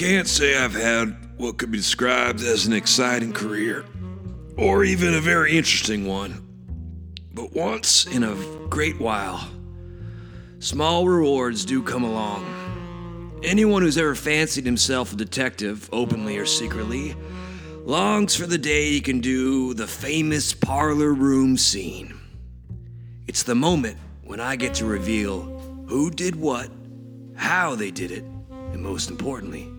can't say I've had what could be described as an exciting career, or even a very interesting one. But once in a great while, small rewards do come along. Anyone who's ever fancied himself a detective, openly or secretly, longs for the day he can do the famous parlor room scene. It's the moment when I get to reveal who did what, how they did it, and most importantly,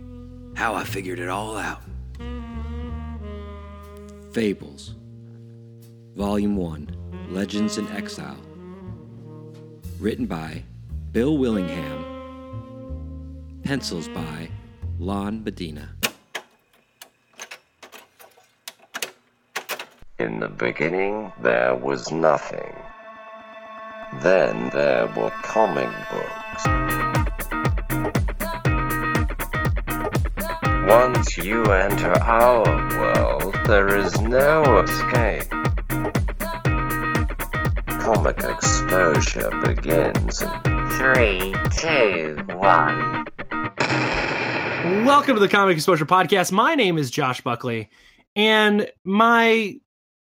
how I figured it all out. Fables, Volume 1 Legends in Exile. Written by Bill Willingham. Pencils by Lan Medina. In the beginning, there was nothing. Then there were comic books. Once you enter our world, there is no escape. Comic exposure begins in three, two, one. Welcome to the Comic Exposure Podcast. My name is Josh Buckley, and my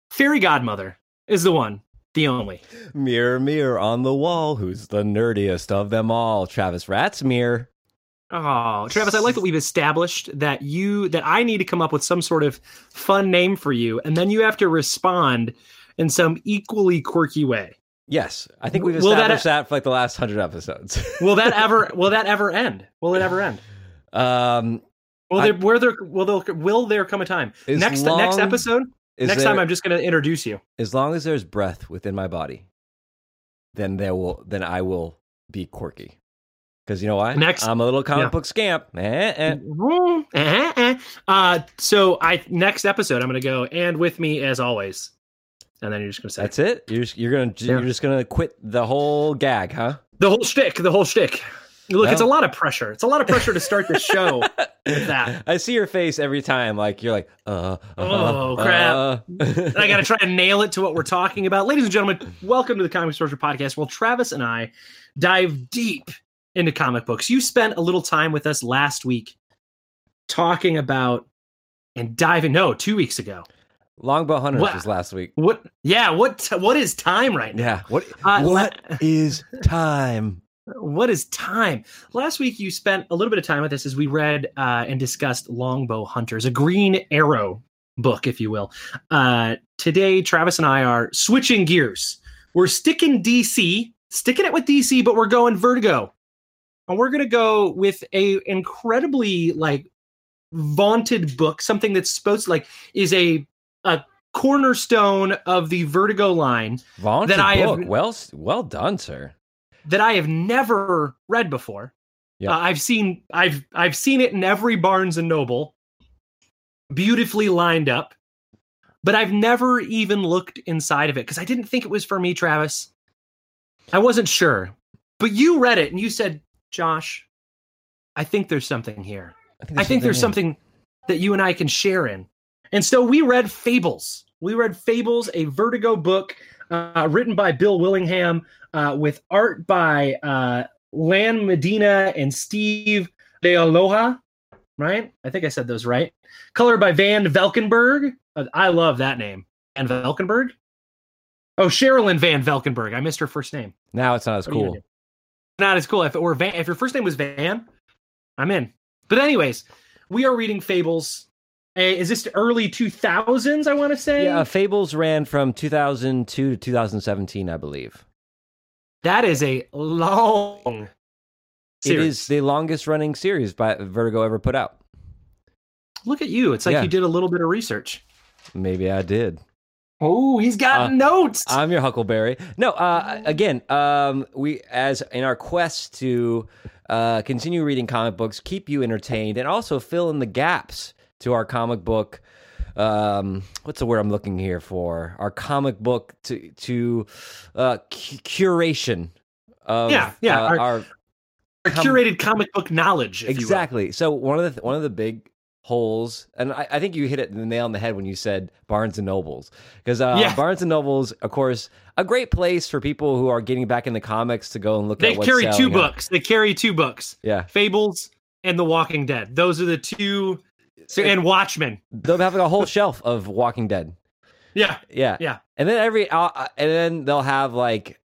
fairy godmother is the one, the only. Mirror, mirror on the wall, who's the nerdiest of them all? Travis Ratsmere. Oh, Travis, I like that we've established that you that I need to come up with some sort of fun name for you, and then you have to respond in some equally quirky way. Yes, I think we've Will that- established that, for like the last hundred episodes. Will that ever will that ever end? Will it ever end? um, Will I- there where there will there will there come a time? Next next episode? next there- time I'm just going to introduce you. as long as there's breath within my body, then there will then I will be quirky. Because you know why? Next- I'm a little comic yeah. book scamp. Eh, eh. Eh, eh. Uh, so I next episode I'm going to go and with me as always, and then you're just going to say That's it. You're just, you're gonna Yeah. you're just gonna quit the whole gag, huh? the whole shtick. The whole shtick. Look, it's a lot of pressure. It's a lot of pressure to start the show with that. I see your face every time. Like you're like, uh, uh Oh, crap. uh. And I got to try and nail it to what we're talking about. Ladies and gentlemen, welcome to the Comic Exposure Podcast. Well, Travis and I dive deep into comic books. You spent a little time with us last week talking about and diving. No, two weeks ago. Longbow Hunters What? was last week. What? Yeah. What? What is time right now? Yeah. What Uh, what is time? What is time? Last week you spent a little bit of time with us as we read uh, and discussed Longbow Hunters, a Green Arrow book, if you will. Uh, today, Travis and I are switching gears. We're sticking DC, sticking it with DC, but we're going Vertigo, and we're gonna go with a incredibly like vaunted book, something that's supposed to like is a a cornerstone of the Vertigo line Vaunted That I have- book. Well, well done, sir. that I have never read before. Yeah. Uh, I've seen I've I've seen it in every Barnes and Noble, beautifully lined up, but I've never even looked inside of it because I didn't think it was for me, Travis. I wasn't sure, but you read it and you said, "Josh, I think there's something here. I think there's in- something that you and I can share in." And so we read Fables. We read Fables, a Vertigo book uh, written by Bill Willingham uh, with art by uh, Lan Medina and Steve Leialoha. Right? I think I said those right. Color by Van Valkenburgh. Uh, I love that name. Van Valkenburgh? Oh, Sherilyn Van Valkenburgh. I missed her first name. Now it's not as What are you cool. Not as cool. If it were Van, if your first name was Van, I'm in. But anyways, we are reading Fables. Is this early 2000s? I want to say. Yeah, Fables ran from 2002 to 2017, I believe. that is a long. It Series. is the longest running series by Vertigo ever put out. Look at you. It's like Yeah. you did a little bit of research. Maybe I did. Oh, he's got Uh, notes. I'm your Huckleberry. No, uh, again, um, we as in our quest to uh, continue reading comic books, keep you entertained, and also fill in the gaps to our comic book. Um, what's the word I'm looking here for? Our comic book to to uh, cu- curation of Yeah, yeah, uh, our- our Our com- curated comic book knowledge. if you will. exactly. So one of the one of the big holes, and I, I think you hit it the nail on the head when you said Barnes and Nobles, because uh, Yeah. Barnes and Nobles, of course, a great place for people who are getting back in the comics to go and look They carry two books. They carry two books. Yeah, Fables and The Walking Dead. Those are the two. So, and Watchmen. They'll have like a whole shelf of Walking Dead. Yeah, Yeah, Yeah. And then every uh, uh, and then they'll have like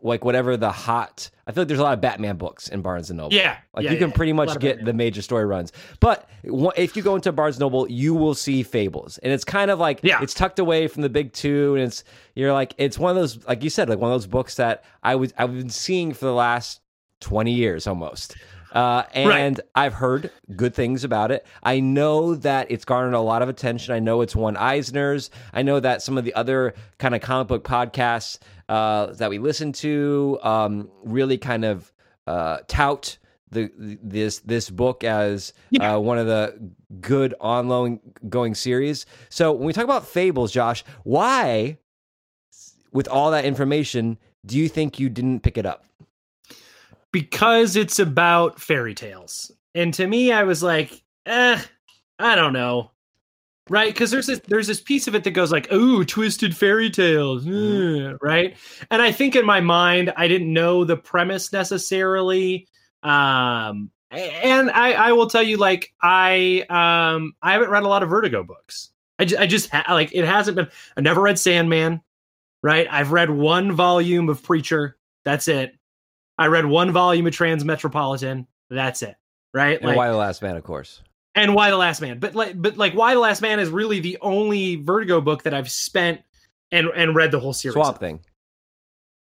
like whatever the hot. I feel like there's a lot of Batman books in Barnes and Noble. yeah. Like yeah, you can yeah. pretty A much get Batman. the major story runs. But if you go into Barnes and Noble, you will see Fables. And it's kind of like Yeah. it's tucked away from the big two and it's you're like it's one of those like you said like one of those books that I was I've been seeing for the last 20 years almost. Uh, and I've heard good things about it. I know that it's garnered a lot of attention. I know it's won Eisner's. I know that some of the other kind of comic book podcasts uh, that we listen to um, really kind of uh, tout the this this book as Yeah. uh, one of the good ongoing going series. So when we talk about fables, Josh, why, with all that information, do you think you didn't pick it up? Because it's about fairy tales. And to me, I was like, eh, I don't know. Right? Because there's this there's this piece of it that goes like, ooh, twisted fairy tales. Eh," right. And I think in my mind, I didn't know the premise necessarily. Um and I, I will tell you, like, I um I haven't read a lot of Vertigo books. I just, I just ha- like it hasn't been I never read Sandman, right? I've read one volume of Preacher. That's it. I read one volume of Transmetropolitan. That's it. Right? And Y the last man, of course. and Y the last man but like but like Y the last man is really the only vertigo book that i've spent and and read the whole series Swamp of. Thing.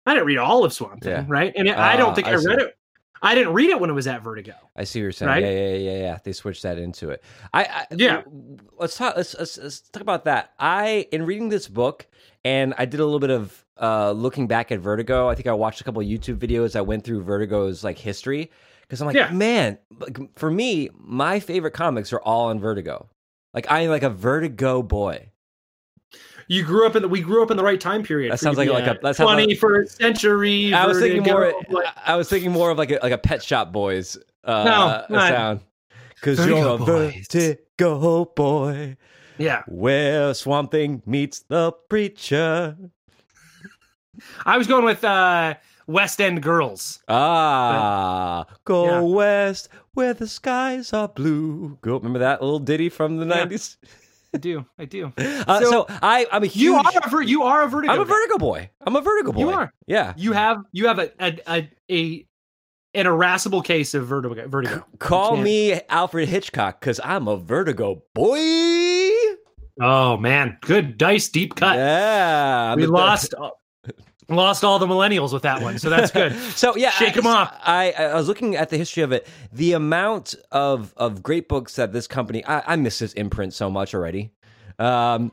i didn't read all of swamp Thing, Yeah. right and it, i Ah, don't think I i, read it i didn't read it when it was at vertigo I see what you're saying. Right? Yeah, yeah, yeah, yeah. They switched that into it. I, I Yeah. Let's talk. Let's, let's let's talk about that. I in reading this book, and I did a little bit of uh, looking back at Vertigo. I think I watched a couple of YouTube videos that went through Vertigo's like history because I'm like, Yeah. man, like, for me, my favorite comics are all on Vertigo. Like I'm like a Vertigo boy. you grew up in the we grew up in the right time period That sounds like- like a- that sounds like- 21st century I was thinking more. like- I was thinking more of like a like a Pet Shop Boys uh, No, sound. Because you're a Vertigo Boys. Vertigo boy. Yeah Where Swamp Thing meets the preacher. i was going with uh west end girls Ah, go Yeah. west where the skies are blue. Go, remember that little ditty from the Yeah. nineties? i do i do Uh, so, So, I, I'm a huge. you are a ver- you are a vertigo I'm a. Vertigo boy. I'm a Vertigo boy. You are. Yeah. you have you have a a, a, a an irascible case of vertigo vertigo Call me Alfred Hitchcock because I'm a Vertigo boy. Oh man, good dice, deep cut. Yeah, we lost lost all the millennials with that one, so that's good. So yeah, Shake I- 'em off. I, I was looking at the history of it. The amount of of great books that this company, I, I miss this imprint so much already. Um,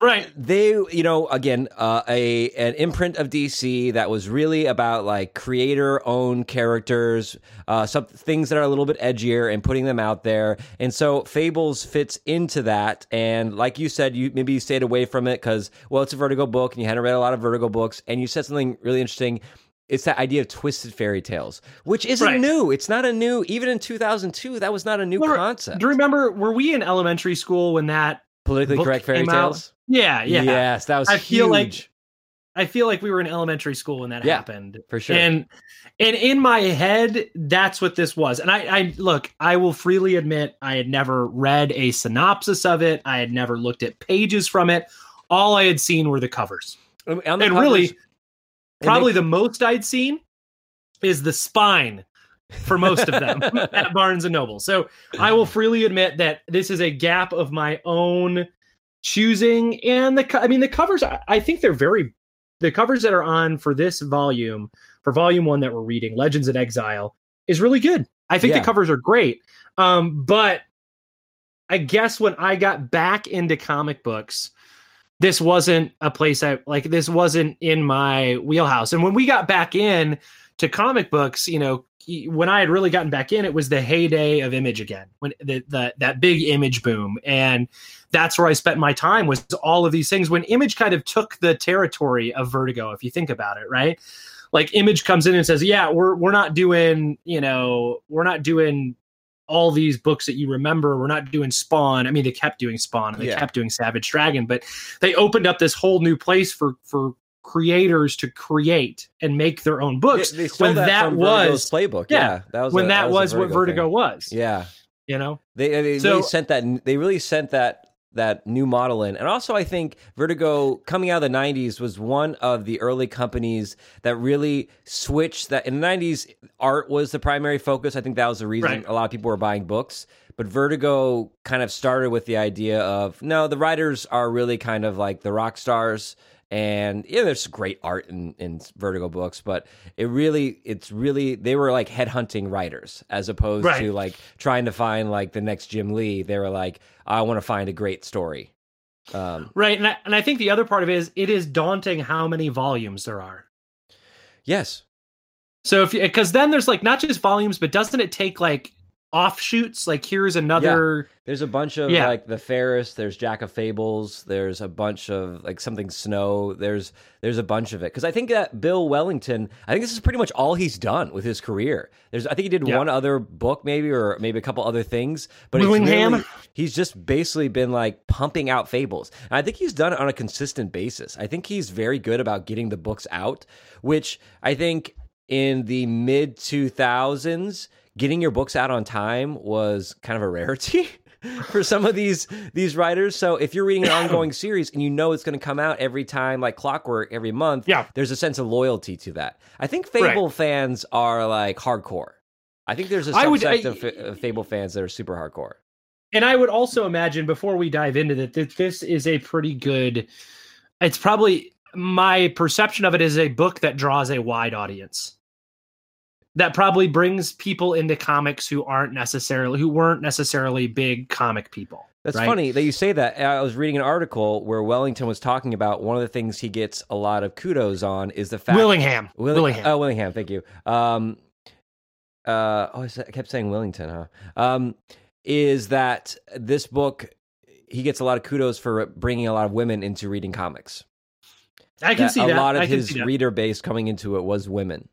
right. they, you know, again, uh, a an imprint of DC that was really about like creator owned characters, uh, some things that are a little bit edgier and putting them out there. And so Fables fits into that. And like you said, you maybe you stayed away from it because well, it's a Vertigo book and you hadn't read a lot of Vertigo books. And you said something really interesting. It's that idea of twisted fairy tales, which isn't Right. new. It's not a new. Even in 2002, that was not a new Well, concept. Do you remember? Were we in elementary school when that? Politically correct fairy came out? tales. Yeah, yeah. Yes, that was I feel like- I feel like we were in elementary school when that Yeah, happened. for sure. And and in my head, that's what this was. And I, I look, I will freely admit I had never read a synopsis of it. I had never looked at pages from it. All I had seen were the covers. On the and really, covers- probably the most I'd seen is the spine for most of them at Barnes and Noble. So I will freely admit that this is a gap of my own choosing. And the, I mean, the covers, I, think they're very, the covers that are on for this volume, for volume one that we're reading, Legends in Exile, is really good. I think Yeah. the covers are great. Um, but I guess when I got back into comic books, this wasn't a place I like. This wasn't in my wheelhouse. And when we got back in to comic books, you know, when I had really gotten back in, it was the heyday of Image again, when the, the that big Image boom, and that's where I spent my time was all of these things. When Image kind of took the territory of Vertigo, if you think about it, right? Like Image comes in and says, "Yeah, we're we're not doing, you know, we're not doing." all these books that you remember we're not doing spawn i mean they kept doing spawn and they Yeah. kept doing savage dragon but they opened up this whole new place for for creators to create and make their own books. They, they when that, that was Vertigo's playbook. yeah, Yeah, that was when a- that, a was, what Vertigo thing. was. Yeah, You know, they they So- really sent that. They really sent that that new model in, and also I think Vertigo coming out of the '90s was one of the early companies that really switched. That in the '90s, art was the primary focus. I think that was the reason Right. a lot of people were buying books. But Vertigo kind of started with the idea of no, the writers are really kind of like the rock stars. And yeah, there's great art in, in Vertigo books, but it really, it's really, they were like headhunting writers as opposed Right. to like trying to find like the next Jim Lee. They were like, I want to find a great story. Um, right? And I, and I think the other part of it is it is daunting how many volumes there are. yes. So if because then there's like not just volumes, but doesn't it take like offshoots? Like here's another. There's a bunch of Yeah. like the Fairest, there's Jack of Fables, there's a bunch of like something Snow, there's there's a bunch of it. Cuz I think that Bill Wellington, I think this is pretty much all he's done with his career. There's I think he did Yeah. one other book maybe or maybe a couple other things, but Willingham? really- he's just basically been like pumping out fables. And I think he's done it on a consistent basis. I think he's very good about getting the books out, which I think in the mid 2000s getting your books out on time was kind of a rarity for some of these these writers so if you're reading an ongoing series and you know it's going to come out every time like clockwork every month Yeah. there's a sense of loyalty to that i think fable fans are like hardcore i think there's a I would- I- of, uh, of fable fans that are super hardcore And I would also imagine before we dive into that, that this is a pretty good. It's probably my perception of it is a book that draws a wide audience. That probably brings people into comics who aren't necessarily who weren't necessarily big comic people. That's right? funny that you say that. I was reading an article where Wellington was talking about one of the things he gets a lot of kudos on is the fact Willingham. Willi- Willingham. Oh, Willingham. Thank you. Um, uh, oh, I kept saying Wellington, huh? Um, is that this book? He gets a lot of kudos for bringing a lot of women into reading comics. I can that see a that. lot of his reader base coming into it was women,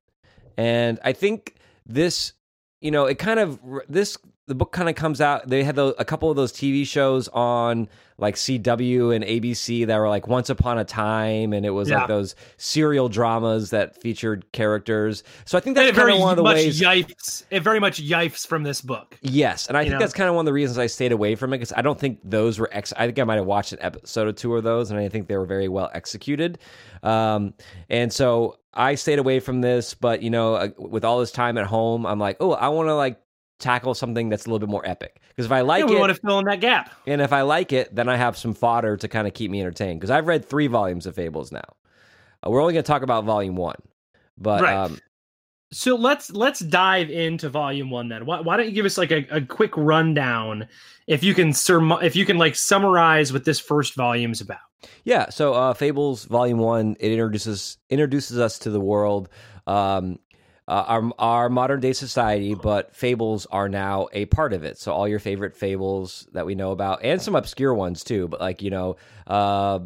and I think this, you know, it kind of this the book kind of comes out. They had a couple of those TV shows on like CW and ABC that were like Once Upon a Time, and it was Yeah. like those serial dramas that featured characters. So I think that's kind very of one of the much ways. yipes. It very much yipes from this book. Yes, and I think know? that's kind of one of the reasons I stayed away from it because I don't think those were. Ex- I think I might have watched an episode or two of those, and I think they were very well executed. Um, and so I stayed away from this. But you know, uh, with all this time at home, I'm like, oh, I want to like tackle something that's a little bit more epic because if I like yeah, we it, want to fill in that gap. and if I like it, then I have some fodder to kind of keep me entertained because I've read three volumes of Fables now. Uh, we're only going to talk about volume one, but Right. um, So let's let's dive into volume one then. Why, why don't you give us like a, a quick rundown, if you can surm- if you can like summarize what this first volume is about. Yeah, so uh, Fables Volume One it introduces introduces us to the world, um, uh, our our modern day society, but fables are now a part of it. So all your favorite fables that we know about, and some obscure ones too, but like you know, uh,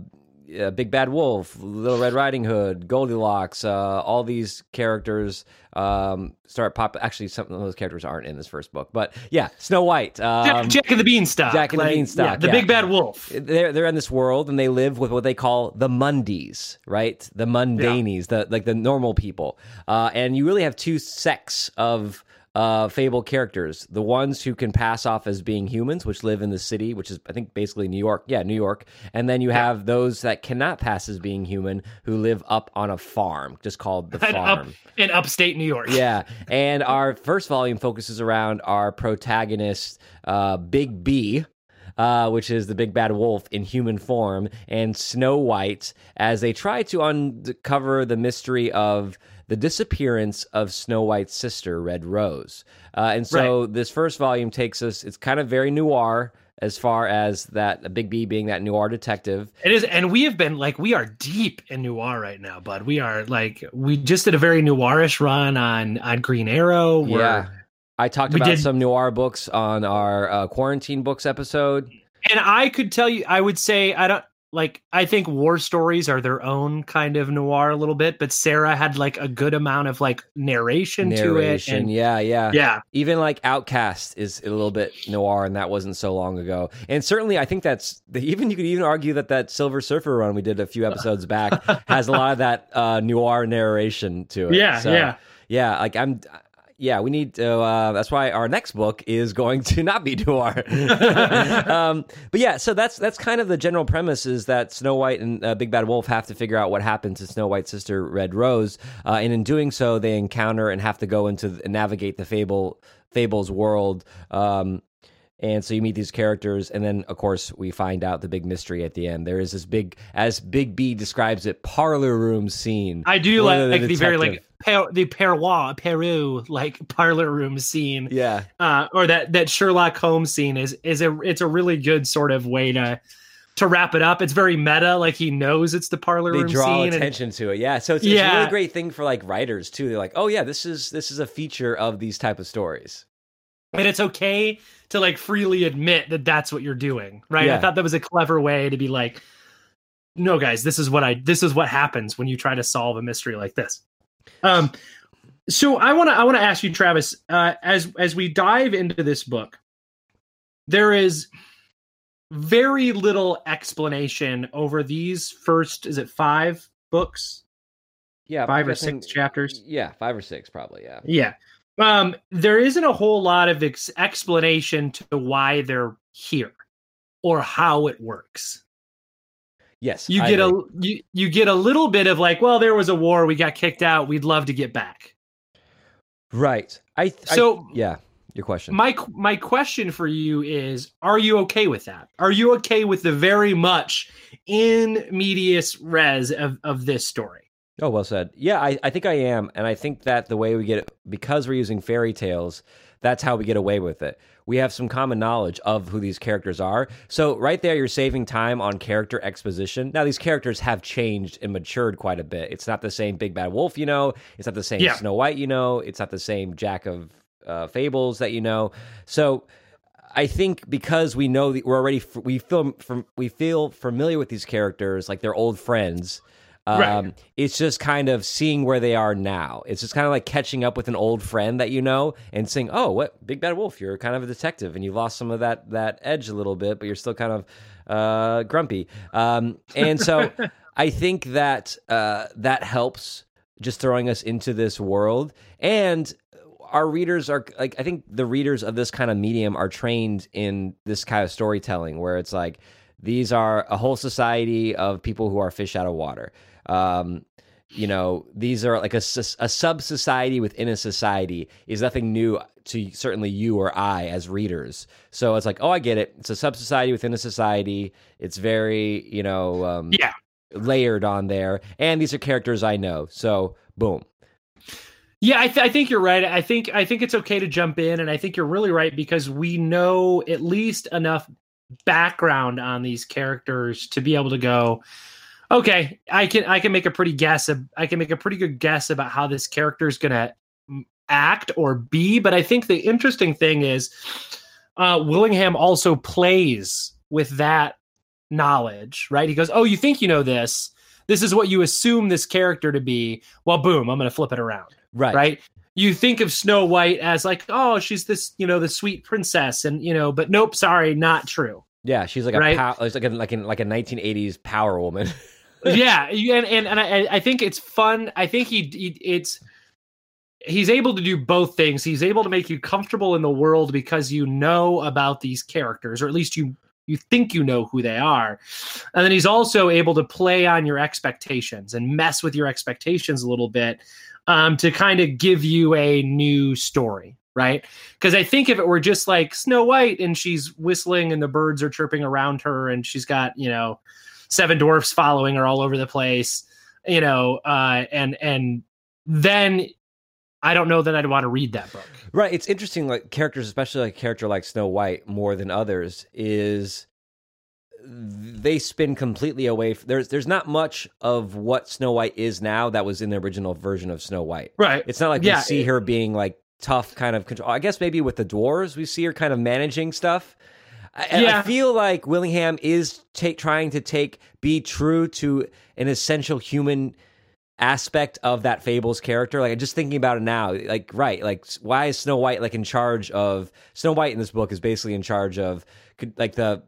uh, Big Bad Wolf, Little Red Riding Hood, Goldilocks, uh, all these characters um, start pop. Actually, some of those characters aren't in this first book, but yeah, Snow White. Um, Jack, Jack and the Beanstalk. Jack and the Beanstalk, yeah, the yeah. big bad wolf. they're they're in this world and they live with what they call the mundies, right? The mundanies, the like the normal people. Uh, and you really have two sects of uh, fable characters: the ones who can pass off as being humans, which live in the city, which is I think basically New York. Yeah, New York. And then you have those that cannot pass as being human, who live up on a farm, just called the And up farm. in upstate New York. Yeah, and our first volume focuses around our protagonist, uh, Big B, uh, which is the big bad wolf in human form, and Snow White as they try to uncover the mystery of the disappearance of Snow White's sister, Red Rose. Uh, and so this first volume takes us, it's kind of very noir as far as that Big B being that noir detective. It is, and we have been like we are deep in noir right now, bud. We are like we just did a very noirish run on on Green Arrow. Where, Yeah. I talked about did- some noir books on our uh, quarantine books episode. and I could tell you, I would say I don't like I think war stories are their own kind of noir a little bit, but Sarah had like a good amount of like narration, to it. And yeah, yeah, yeah. Even like Outcast is a little bit noir, and that wasn't so long ago. And certainly, I think that's even you could even argue that that Silver Surfer run we did a few episodes back has a lot of that uh, noir narration to it. Yeah, So, yeah. yeah. Like I'm, yeah, we need to. Uh, that's why our next book is going to not be noir. um, but yeah, so that's that's kind of the general premise is that Snow White and uh, Big Bad Wolf have to figure out what happened to Snow White's sister Red Rose, uh, and in doing so, they encounter and have to go into navigate the fable fables world. Um, and so you meet these characters, and then of course we find out the big mystery at the end. There is this big, as Big B describes it, parlor room scene. I do like, the like the very like per, the Perois, Peru like parlor room scene. yeah, uh, or that that Sherlock Holmes scene is is a it's a really good sort of way to to wrap it up. It's very meta, like he knows it's the parlor they room draw scene. and- attention to it. Yeah, so it's, it's a really great thing for like writers too. They're like, oh yeah, this is this is a feature of these type of stories. And it's okay to like freely admit that that's what you're doing, right? Yeah. I thought that was a clever way to be like, no, guys, this is what I this is what happens when you try to solve a mystery like this. Um, so I want to I want to ask you, Travis, uh, as as we dive into this book, there is very little explanation over these first is it five books Yeah, Five or six chapters? Yeah, five or six probably. Yeah. yeah um there isn't a whole lot of ex- explanation to why they're here or how it works Yes, you I get agree. a you, you get a little bit of like well there was a war we got kicked out we'd love to get back right. I I- so yeah. Your question. my my question for you is are you okay with that are you okay with the very much in medias res of, of this story Oh, well said. Yeah, I, I think I am. And I think that the way we get it, because we're using fairy tales, that's how we get away with it. We have some common knowledge of who these characters are. So, right there, you're saving time on character exposition. Now, these characters have changed and matured quite a bit. It's not the same Big Bad Wolf, you know, it's not the same Yeah. Snow White, you know, it's not the same Jack of uh, Fables that you know. So, I think because we know that we're already we feel from we feel familiar with these characters like they're old friends. Um, Right. It's just kind of seeing where they are now. It's just kind of like catching up with an old friend that you know and saying, "Oh, what Big Bad Wolf? You're kind of a detective, and you lost some of that that edge a little bit, but you're still kind of uh, grumpy." Um, and so I think that uh, that helps just throwing us into this world and our readers are like i think the readers of this kind of medium are trained in this kind of storytelling where it's like these are a whole society of people who are fish out of water um, you know these are like a, a sub society within a society is nothing new to certainly you or i as readers. So it's like oh i get it. It's a sub society within a society. It's very you know um, yeah. layered on there. And these are characters i know. So boom. Yeah, I, th- I think you're right. I think I think it's okay to jump in, and I think you're really right because we know at least enough background on these characters to be able to go, okay, I can I can make a pretty guess. Of, I can make a pretty good guess about how this character is gonna mm, act or be. But I think the interesting thing is, uh, Willingham also plays with that knowledge, right? He goes, "Oh, you think you know this." This is what you assume this character to be. Well, boom, I'm going to flip it around right right you think of snow white as like oh she's this you know the sweet princess and you know but nope sorry not true Yeah, she's like a Right? pow- it's like a like a like a 1980s power woman. yeah and and, and I, I think it's fun. I think he, he it's he's able to do both things. He's able to make you comfortable in the world because you know about these characters or at least you you think you know who they are. And then he's also able to play on your expectations and mess with your expectations a little bit um, to kind of give you a new story right? Because i think if it were just like snow white and she's whistling and the birds are chirping around her and she's got you know seven dwarfs following her all over the place you know uh and and then i don't know that i'd want to read that book right. It's interesting, like characters, especially like a character like Snow White, more than others, is they spin completely away. There's there's not much of what Snow White is now that was in the original version of Snow White. right It's not like Yeah, we see her being like tough, kind of control. I guess maybe with the dwarves, we see her kind of managing stuff. I, I feel like Willingham is take, trying to take be true to an essential human aspect of that Fables character. Like just thinking about it now, like right, like why is Snow White like in charge of Snow White in this book is basically in charge of like the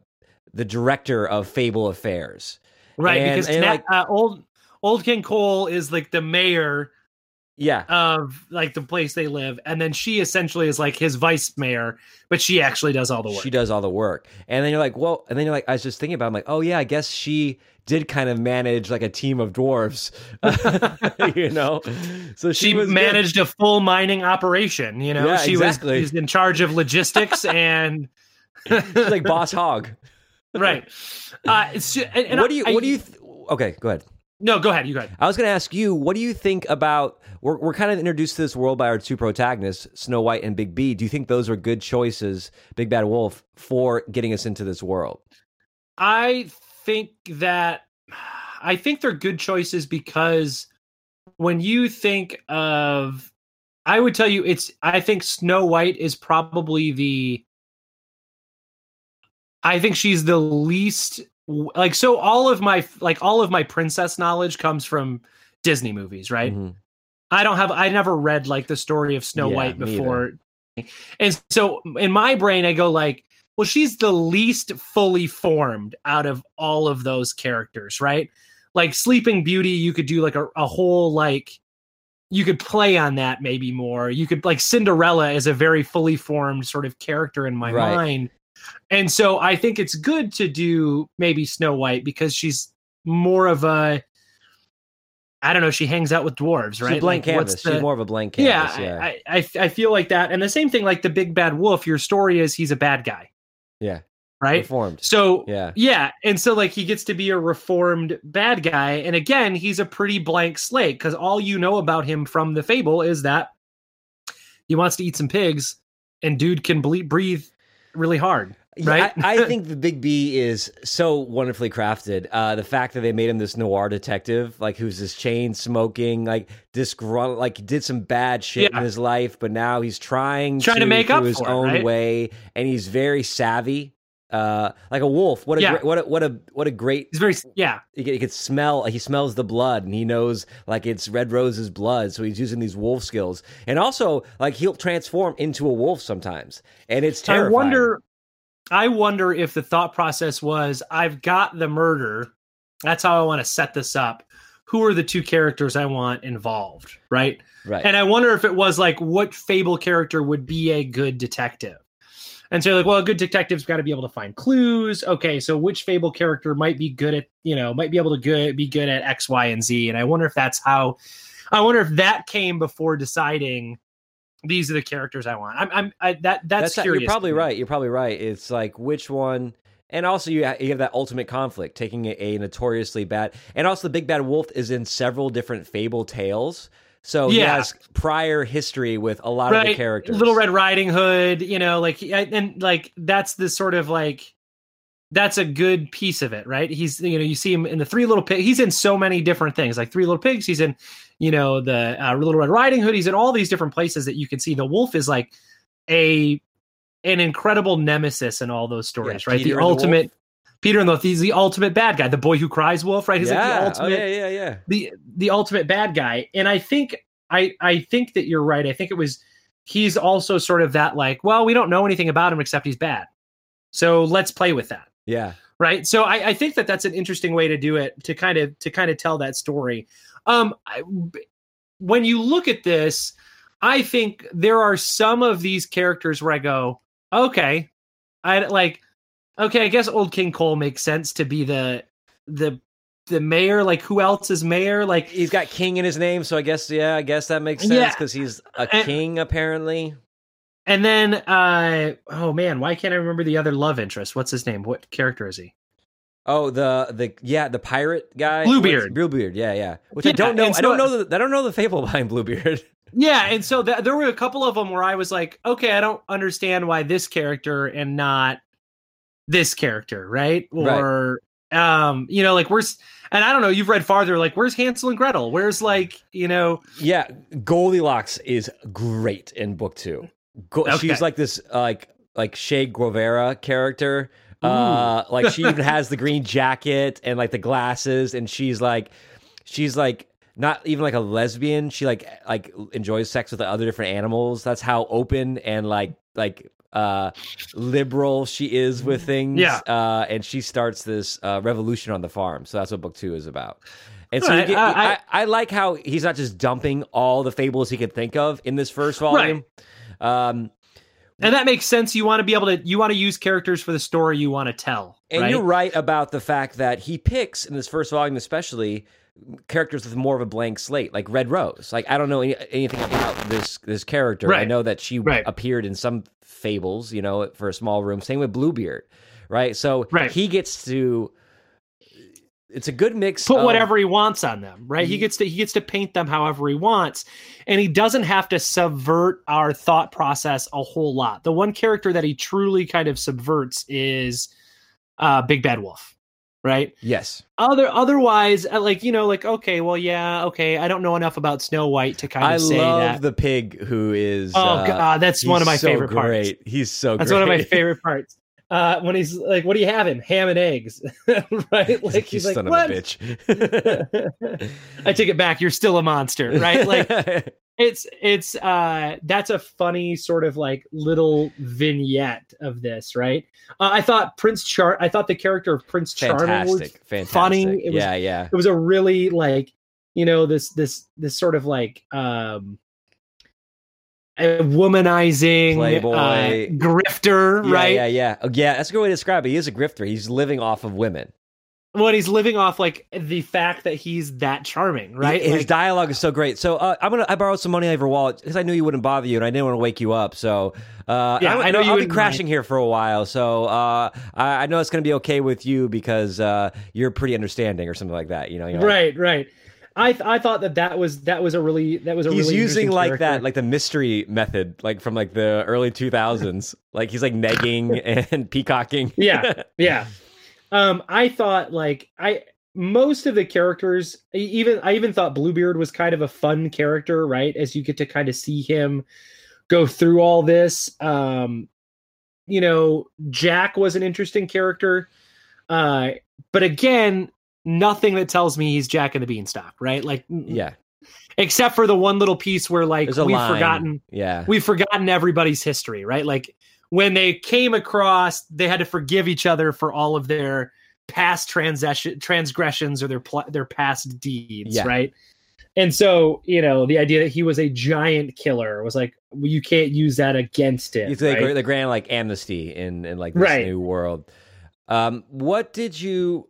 the director of Fable affairs. right And- because and, like- uh, old old king cole is like the mayor Yeah. of like the place they live and then she essentially is like his vice mayor but she actually does all the work She does all the work. And then you're like, well, and then you're like, I was just thinking about, it, I'm like, oh yeah, I guess she did kind of manage like a team of dwarves, you know? So she, she was good. managed a full mining operation you know Yeah, she exactly. was, she was in charge of logistics and She's like boss hog. right uh ju- and, and what do you, I- what do you, th- okay, go ahead. no go ahead you go ahead I was going to ask you, what do you think about? We're, we're kind of introduced to this world by our two protagonists, Snow White and Big B. Do you think those are good choices, Big Bad Wolf, for getting us into this world? I think that I think they're good choices because when you think of I would tell you it's I think Snow White is probably the I think she's the least like so all of my like all of my princess knowledge comes from Disney movies, right? Mhm. I don't have I never read like the story of Snow Yeah, White before. And so in my brain I go like, well she's the least fully formed out of all of those characters, right? Like Sleeping Beauty you could do like a, a whole like you could play on that maybe more. You could like Cinderella is a very fully formed sort of character in my Right. mind. And so I think it's good to do maybe Snow White because she's more of a I don't know, she hangs out with dwarves, right? She's blank Like, canvas. the- She's more of a blank yeah, canvas. Yeah. I, I I feel like that. And the same thing like the big bad wolf, your story is he's a bad guy, yeah. right? Reformed. So Yeah. yeah, and so like he gets to be a reformed bad guy, and again, he's a pretty blank slate because all you know about him from the fable is that he wants to eat some pigs, and dude can ble- breathe really hard. Yeah. I, I think the Big B is so wonderfully crafted. Uh, the fact that they made him this noir detective, like who's this chain smoking, like disgruntled, like did some bad shit Yeah. in his life, but now he's trying Trying to make up his for it, own right? way, and he's very savvy, uh, like a wolf. What a Yeah. great, what a what a what a great. He's very yeah, He could, he could smell. He smells the blood, and he knows like it's Red Rose's blood. So he's using these wolf skills, and also like he'll transform into a wolf sometimes, and it's terrifying. I wonder. I wonder if the thought process was, I've got the murder. That's how I want to set this up. Who are the two characters I want involved? Right. right? And I wonder if it was like, what fable character would be a good detective? And so, you're like, well, a good detective's got to be able to find clues. Okay, so which fable character might be good at, you know, might be able to good be good at X, Y, and Z? And I wonder if that's how. I wonder if that came before deciding these are the characters I want. I'm, I'm I, that that's, curious. You're probably right. You're probably right. It's like which one, and also you ha- you have that ultimate conflict, taking a, a notoriously bad, and also the big bad wolf is in several different fable tales, so he has prior history with a lot of the characters. Little Red Riding Hood, you know, like and like that's the sort of like that's a good piece of it, right? He's you know you see him in the Three Little Pigs. He's in so many different things, like Three Little Pigs. He's in you know the uh, Little Red Riding Hood. He's in all these different places that you can see. The wolf is like a an incredible nemesis in all those stories, Yeah, right? Peter the and the ultimate Peter and the he's the ultimate bad guy, the boy who cries wolf, right? He's yeah. like the oh, yeah, yeah, yeah. the the ultimate bad guy and i think i i think that you're right i think it was he's also sort of that like well we don't know anything about him except he's bad so let's play with that Yeah. right so i i think that that's an interesting way to do it to kind of to kind of tell that story um I, when you look at this i think there are some of these characters where i go okay i like okay i guess old king cole makes sense to be the the the mayor like who else is mayor like He's got king in his name, so I guess yeah, I guess that makes sense Yeah. because he's a And- king apparently. And then uh oh man why can't i remember the other love interest what's his name what character is he Oh, the the yeah, the pirate guy, Bluebeard. Bluebeard, yeah, yeah. Which I don't know. and I don't know. The, I don't know the fable behind Bluebeard. yeah and so th- there were a couple of them where i was like okay i don't understand why this character and not this character right Right. or um you know like where's and i don't know you've read farther like where's hansel and gretel where's like you know Yeah, Goldilocks is great in book two. Go- Okay. She's like this, uh, like like Che Guevara character. Uh, like she even has the green jacket and like the glasses, and she's like, she's like not even like a lesbian. She like like enjoys sex with other different animals. That's how open and like like uh liberal she is with things. Yeah. Uh, and she starts this uh, revolution on the farm. So that's what book two is about. And so Right, get, I- I, I- I like how he's not just dumping all the fables he could think of in this first volume. Um, and that makes sense. You want to be able to you want to use characters for the story you want to tell. And right? you're right about the fact that he picks in this first volume, especially characters with more of a blank slate, like Red Rose. Like I don't know any, anything about this this character. I know that she Right. appeared in some fables, you know, for a small room. Same with Bluebeard, right? So Right. he gets to. It's a good mix. put of- whatever he wants on them right he Ye- gets to he gets to paint them however he wants and he doesn't have to subvert our thought process a whole lot the one character that he truly kind of subverts is uh big bad wolf right Yes, other otherwise uh, like you know like okay well yeah okay i don't know enough about snow white to kind of I say love that the pig who is. oh uh, god that's one of my so favorite parts great. He's so good. that's great. one of my favorite parts uh when he's like what are you having ham and eggs right like he's like son what a bitch. I take it back. You're still a monster, right? Like it's it's uh that's a funny sort of like little vignette of this, right? Uh, I thought Prince Char I thought the character of Prince Charming was fantastic, fantastic. funny. It was- yeah, yeah. it was a really like you know this this this sort of like um a womanizing Playboy. uh, grifter, Yeah, right? Yeah, yeah, Oh, yeah. That's a good way to describe it. He is a grifter. He's living off of women. When he's living off like the fact that he's that charming, right? His Like, dialogue is so great. So uh, I'm gonna. I borrowed some money out of your wallet because I knew you wouldn't bother you, and I didn't want to wake you up. So uh, Yeah, I'm- I know you I'll be crashing mind. here for a while. So uh, I, I know it's gonna be okay with you because uh, you're pretty understanding or something like that. You know, you're like- right, right. I th- I thought that that was that was a really that was a He's really using like character. that, like the mystery method, like from like the early 2000s. like he's like negging and peacocking. yeah yeah um i thought like i most of the characters even i even thought bluebeard was kind of a fun character right as you get to kind of see him go through all this um you know jack was an interesting character uh but again nothing that tells me he's jack and the beanstalk right like yeah. except for the one little piece where like we've line. forgotten Yeah. we've forgotten everybody's history, right? Like when they came across, they had to forgive each other for all of their past transaction transgressions or their pl- their past deeds, Yeah. right? And so, you know, the idea that he was a giant killer was like well, you can't use that against him. It's like right? the grand like amnesty in in like this Right. new world. Um, what did you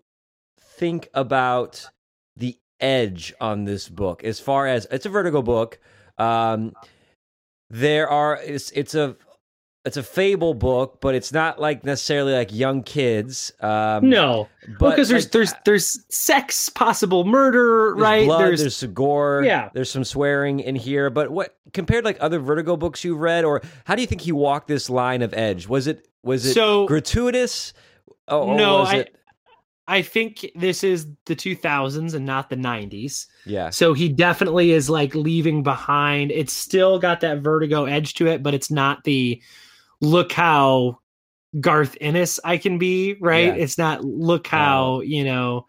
think about the edge on this book? As far as it's a Vertigo book, um, there are it's it's a it's a fable book, but it's not like necessarily like young kids. Um, no, but because there's like, there's there's sex, possible murder, there's right? Blood, there's, some gore. Yeah. There's some swearing in here. But what compared like other Vertigo books you've read, or how do you think he walked this line of edge? Was it was it So- gratuitous? Oh, no, was I it? I think this is the 2000s and not the 90s. Yeah. So he definitely is like leaving behind. It's still got that vertigo edge to it, but it's not the look how Garth Ennis I can be, right? Yeah. It's not look how, you know,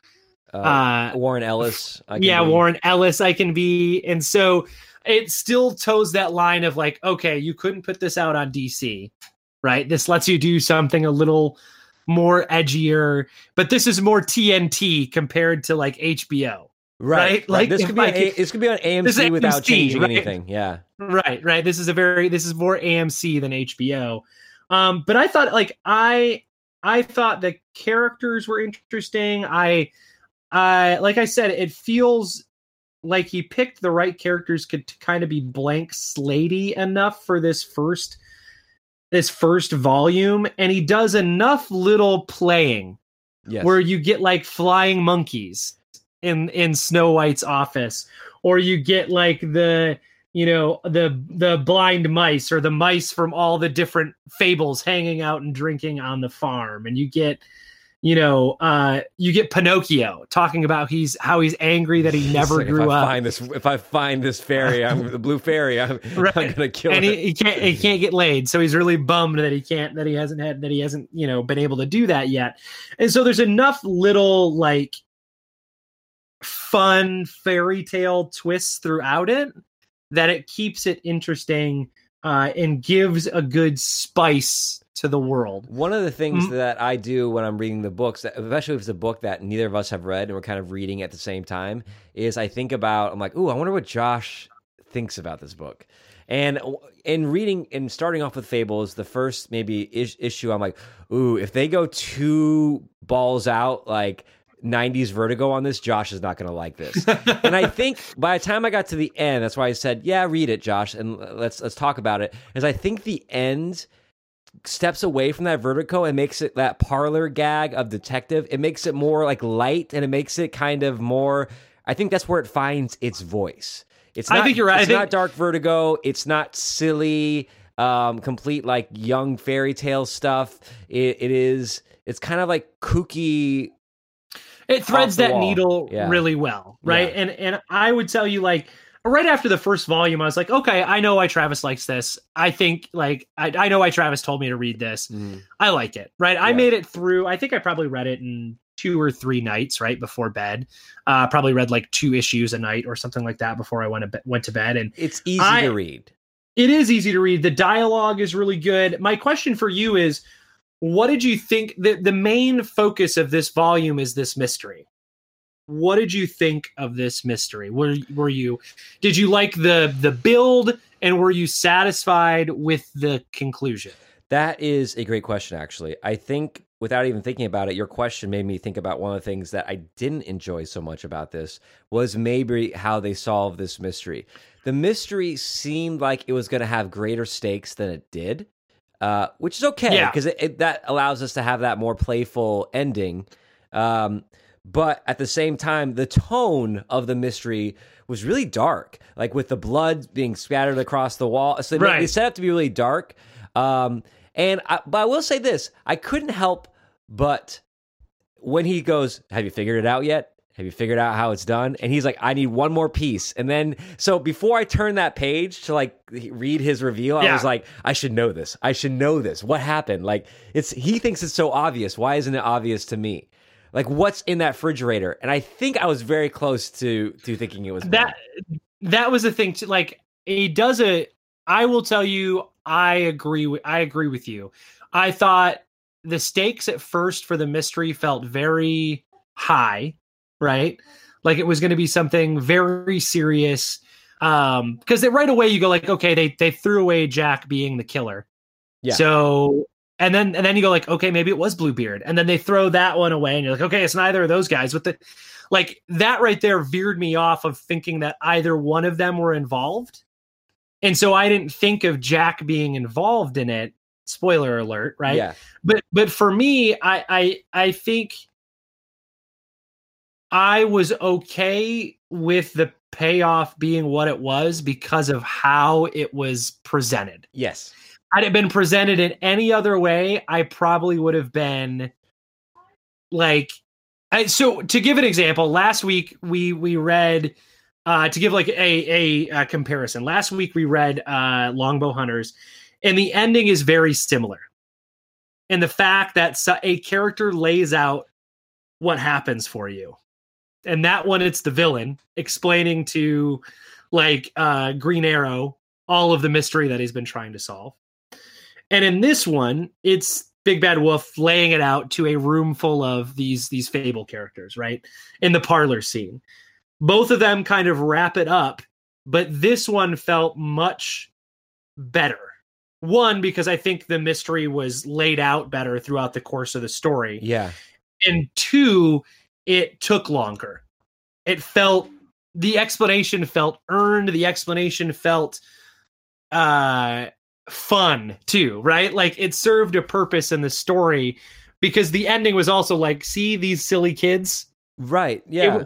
Uh, uh, Warren Ellis. I can yeah, be- Warren Ellis I can be. And so it still toes that line of like, okay, you couldn't put this out on DC, right? This lets you do something a little more edgier, but this is more TNT compared to like HBO. Right. right? Like this could be I on could- this could be on is AMC without changing right? anything. Yeah. Right, right. This is a very this is more AMC than HBO. Um, but I thought like I I thought the characters were interesting. I I like I said, it feels like he picked the right characters could to kind of be blank slatey enough for this first this first volume, and he does enough little playing Yes. where you get like flying monkeys in in Snow White's office, or you get like the you know the the blind mice or the mice from all the different fables hanging out and drinking on the farm, and you get you know, uh, you get Pinocchio talking about he's how he's angry that he never Like, grew if I up. Find this, if I find this fairy, I'm the blue fairy. I'm, Right. I'm gonna kill him. and he, he can't he can't get laid so he's really bummed that he can't that he hasn't had that he hasn't you know been able to do that yet and so there's enough little like fun fairy tale twists throughout it that it keeps it interesting uh, and gives a good spice to the world One of the things Mm. that I do when I'm reading the books, especially if it's a book that neither of us have read and we're kind of reading at the same time, is I think about, I'm like, ooh, I wonder what Josh thinks about this book. And in reading and starting off with Fables, the first maybe is- issue, I'm like, ooh, if they go two balls out, like 90s Vertigo on this, Josh is not going to like this. and I think by the time I got to the end, that's why I said, "Yeah, read it, Josh, and let's let's talk about it." Is I think the end steps away from that vertigo and makes it that parlor gag of detective. It makes it more like light, and it makes it kind of more. I think that's where it finds its voice. It's I not, think you're right. I It's think- not dark vertigo. It's not silly, um, complete like young fairy tale stuff. It, it is. It's kind of like kooky it threads that wall. needle Yeah. really well right Yeah. and and i would tell you like right after the first volume i was like okay i know why travis likes this i think like i, I know why travis told me to read this i like it right i made it through i think i probably read it in two or three nights right before bed uh probably read like two issues a night or something like that before i went to, be- went to bed and It's easy I- to read. it is easy to read. The dialogue is really good. My question for you is what did you think the, the main focus of this volume is this mystery? What did you think of this mystery? Were were you did you like the the build and were you satisfied with the conclusion? That is a great question, actually. I think without even thinking about it, your question made me think about one of the things that I didn't enjoy so much about this was maybe how they solved this mystery. The mystery seemed like it was going to have greater stakes than it did, uh, which is okay Yeah. because it, that allows us to have that more playful ending. Um, but at the same time, the tone of the mystery was really dark, like with the blood being scattered across the wall. So they, Right. they set up to be really dark. Um, and I, but I will say this: I couldn't help but when he goes, "Have you figured it out yet? Have you figured out how it's done?" And he's like, "I need one more piece." And then, so before I turned that page to like read his review, I was like, "I should know this. I should know this. What happened? Like, it's he thinks it's so obvious. Why isn't it obvious to me?" Like what's in that refrigerator? And I think I was very close to to thinking it was That that was the thing too. Like he does it. I will tell you, I agree with I agree with you. I thought the stakes at first for the mystery felt very high, right? Like it was going to be something very serious. Um, because right away you go like, okay, they they threw away Jack being the killer. Yeah. So and then and then you go like, okay, maybe it was Bluebeard, and then they throw that one away, and you're like, okay, it's neither of those guys. But the like that right there veered me off of thinking that either one of them were involved, and so I didn't think of Jack being involved in it. Spoiler alert, right? Yeah. but but for me i i i think i was okay with the payoff being what it was because of how it was presented Yes. Had it been presented in any other way i probably would have been like I, so to give an example last week we we read uh to give like a a, uh comparison last week we read uh longbow hunters and the ending is very similar. And the fact that a character lays out what happens for you. And that one it's the villain explaining to like uh green arrow all of the mystery that he's been trying to solve and in this one it's big bad wolf laying it out to a room full of these these fable characters right? In the parlor scene. Both of them kind of wrap it up but this one felt much better. One because i think the mystery was laid out better throughout the course of the story. Yeah. and two it took longer. It felt the explanation felt earned the explanation felt uh fun too right like it served a purpose in the story because the ending was also like see these silly kids Right. Yeah. wa-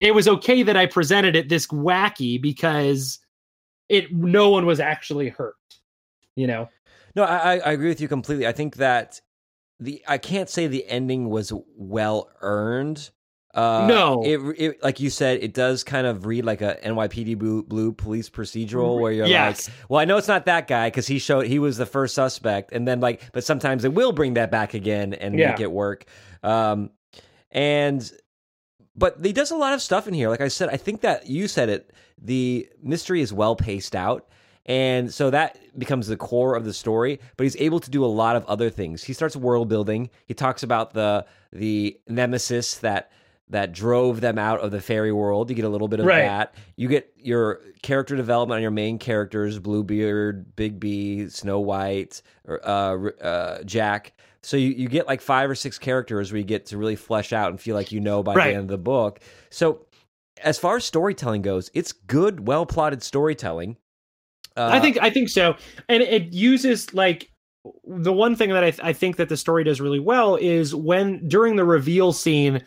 it was okay that i presented it this wacky because it no one was actually hurt you know No, I I agree with you completely. I think that the I can't say the ending was well earned. Uh, No. it, it like you said, it does kind of read like a NYPD Blue, Blue police procedural where you're Yes. like, well, I know it's not that guy because he showed he was the first suspect, and then like, but sometimes they will bring that back again and Yeah. make it work. Um, and but he does a lot of stuff in here. Like I said, I think that you said it. The mystery is well paced out. And so that becomes the core of the story, but he's able to do a lot of other things. He starts world building. He talks about the the nemesis that that drove them out of the fairy world. You get a little bit of Right. that. You get your character development on your main characters: Bluebeard, Big B, Snow White, or uh, uh, Jack. So you, you get like five or six characters where you get to really flesh out and feel like you know by Right. the end of the book. So as far as storytelling goes, it's good, well plotted storytelling. Uh, I think I think so, and it uses like the one thing that I, I think that the story does really well is when during the reveal scene,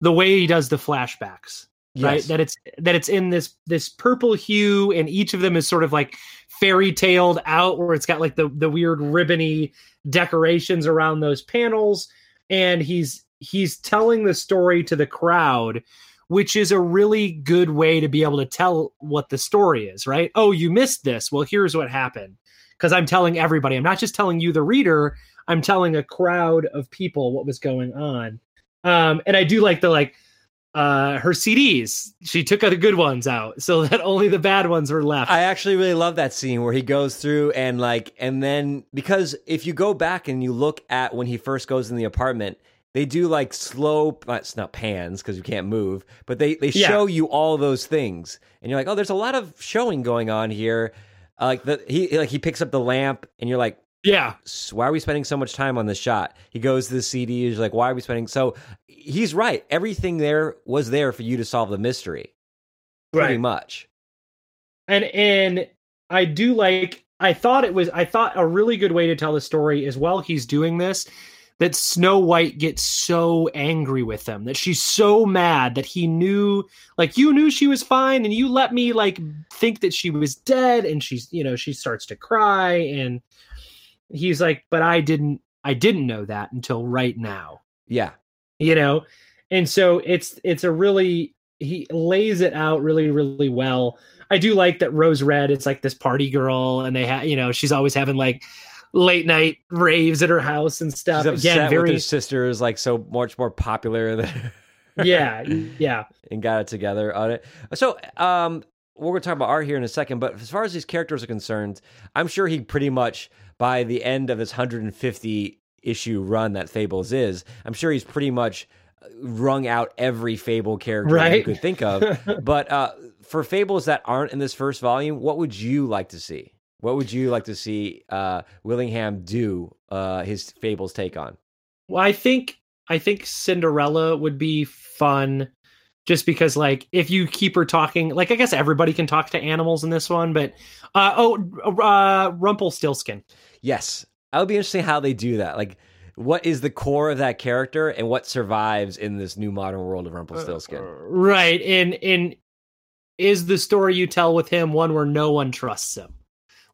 the way he does the flashbacks, right? That it's that it's in this this purple hue, and each of them is sort of like fairy tailed out, where it's got like the the weird ribbony decorations around those panels, and he's he's telling the story to the crowd which is a really good way to be able to tell what the story is, right? Oh, you missed this. Well, here's what happened. Because I'm telling everybody, I'm not just telling you, the reader, I'm telling a crowd of people what was going on. Um, and I do like the like uh her CDs. She took the good ones out so that only the bad ones were left. I actually really love that scene where he goes through and like, and then because if you go back and you look at when he first goes in the apartment, they do like slow, it's not pans because you can't move, but they they Yeah. show you all those things, and you're like, oh, there's a lot of showing going on here. Uh, like the he like he picks up the lamp, and you're like, yeah. Why are we spending so much time on this shot? He goes to the CD, he's like, why are we spending? So he's right. Everything there was there for you to solve the mystery, pretty Right. much. and and I do like I thought it was I thought a really good way to tell the story is while he's doing this that Snow White gets so angry with him that she's so mad that he knew like you knew she was fine and you let me like think that she was dead and she's you know she starts to cry and he's like but I didn't I didn't know that until right now. Yeah. you know? And so it's it's a really he lays it out really really well. I do like that rose red it's like this party girl and they have you know she's always having like late night raves at her house and stuff. She's again with very her sister is like so much more popular than yeah yeah. And got it together on it. So, um, we're going to talk about art here in a second, but as far as these characters are concerned, I'm sure he pretty much by the end of his 150 issue run that Fables is, I'm sure he's pretty much wrung out every Fable character you Right. could think of. but uh, for Fables that aren't in this first volume, what would you like to see? What would you like to see uh, Willingham do uh, his Fables take on? well i think i think cinderella would be fun just because like if you keep her talking like i guess everybody can talk to animals in this one but uh oh uh rumpelstiltskin Yes. That would be interesting how they do that. Like, what is the core of that character and what survives in this new modern world of Rumpelstiltskin? Right. And and is the story you tell with him one where no one trusts him?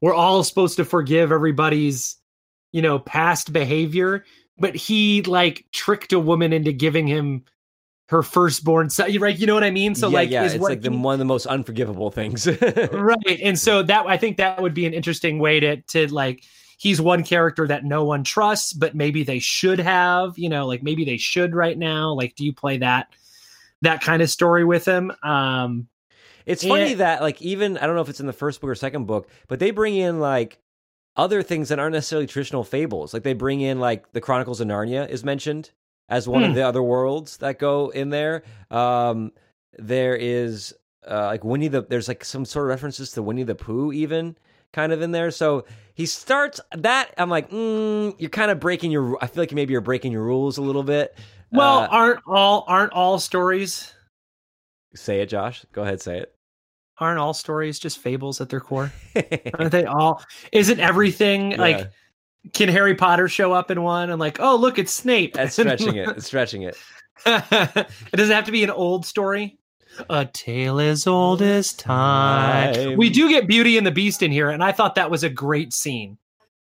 We're all supposed to forgive everybody's, you know, past behavior, but he like tricked a woman into giving him her firstborn son. Right? You know what I mean? So yeah, like, yeah, is it's what like the, one of the most unforgivable things. right. And so that I think that would be an interesting way to to like he's one character that no one trusts, but maybe they should have, you know, like maybe they should right now. Like, do you play that that kind of story with him? Um It's funny Yeah. that like even I don't know if it's in the first book or second book, but they bring in like other things that aren't necessarily traditional fables. Like they bring in like the Chronicles of Narnia is mentioned as one of Hmm. the other worlds that go in there. Um there is uh, like Winnie the there's like some sort of references to Winnie the Pooh even kind of in there. So he starts that I'm like, mm, you're kind of breaking your I feel like maybe you're breaking your rules a little bit. well, Uh, aren't all aren't all stories say it, Josh. Go ahead, say it. aren't all stories just fables at their core? Aren't they all? Isn't everything Yeah. like can Harry Potter show up in one and like, oh look, it's Snape. That's stretching it. It's stretching it. it doesn't have to be an old story. A tale as old as time. Time. We do get Beauty and the Beast in here, and I thought that was a great scene.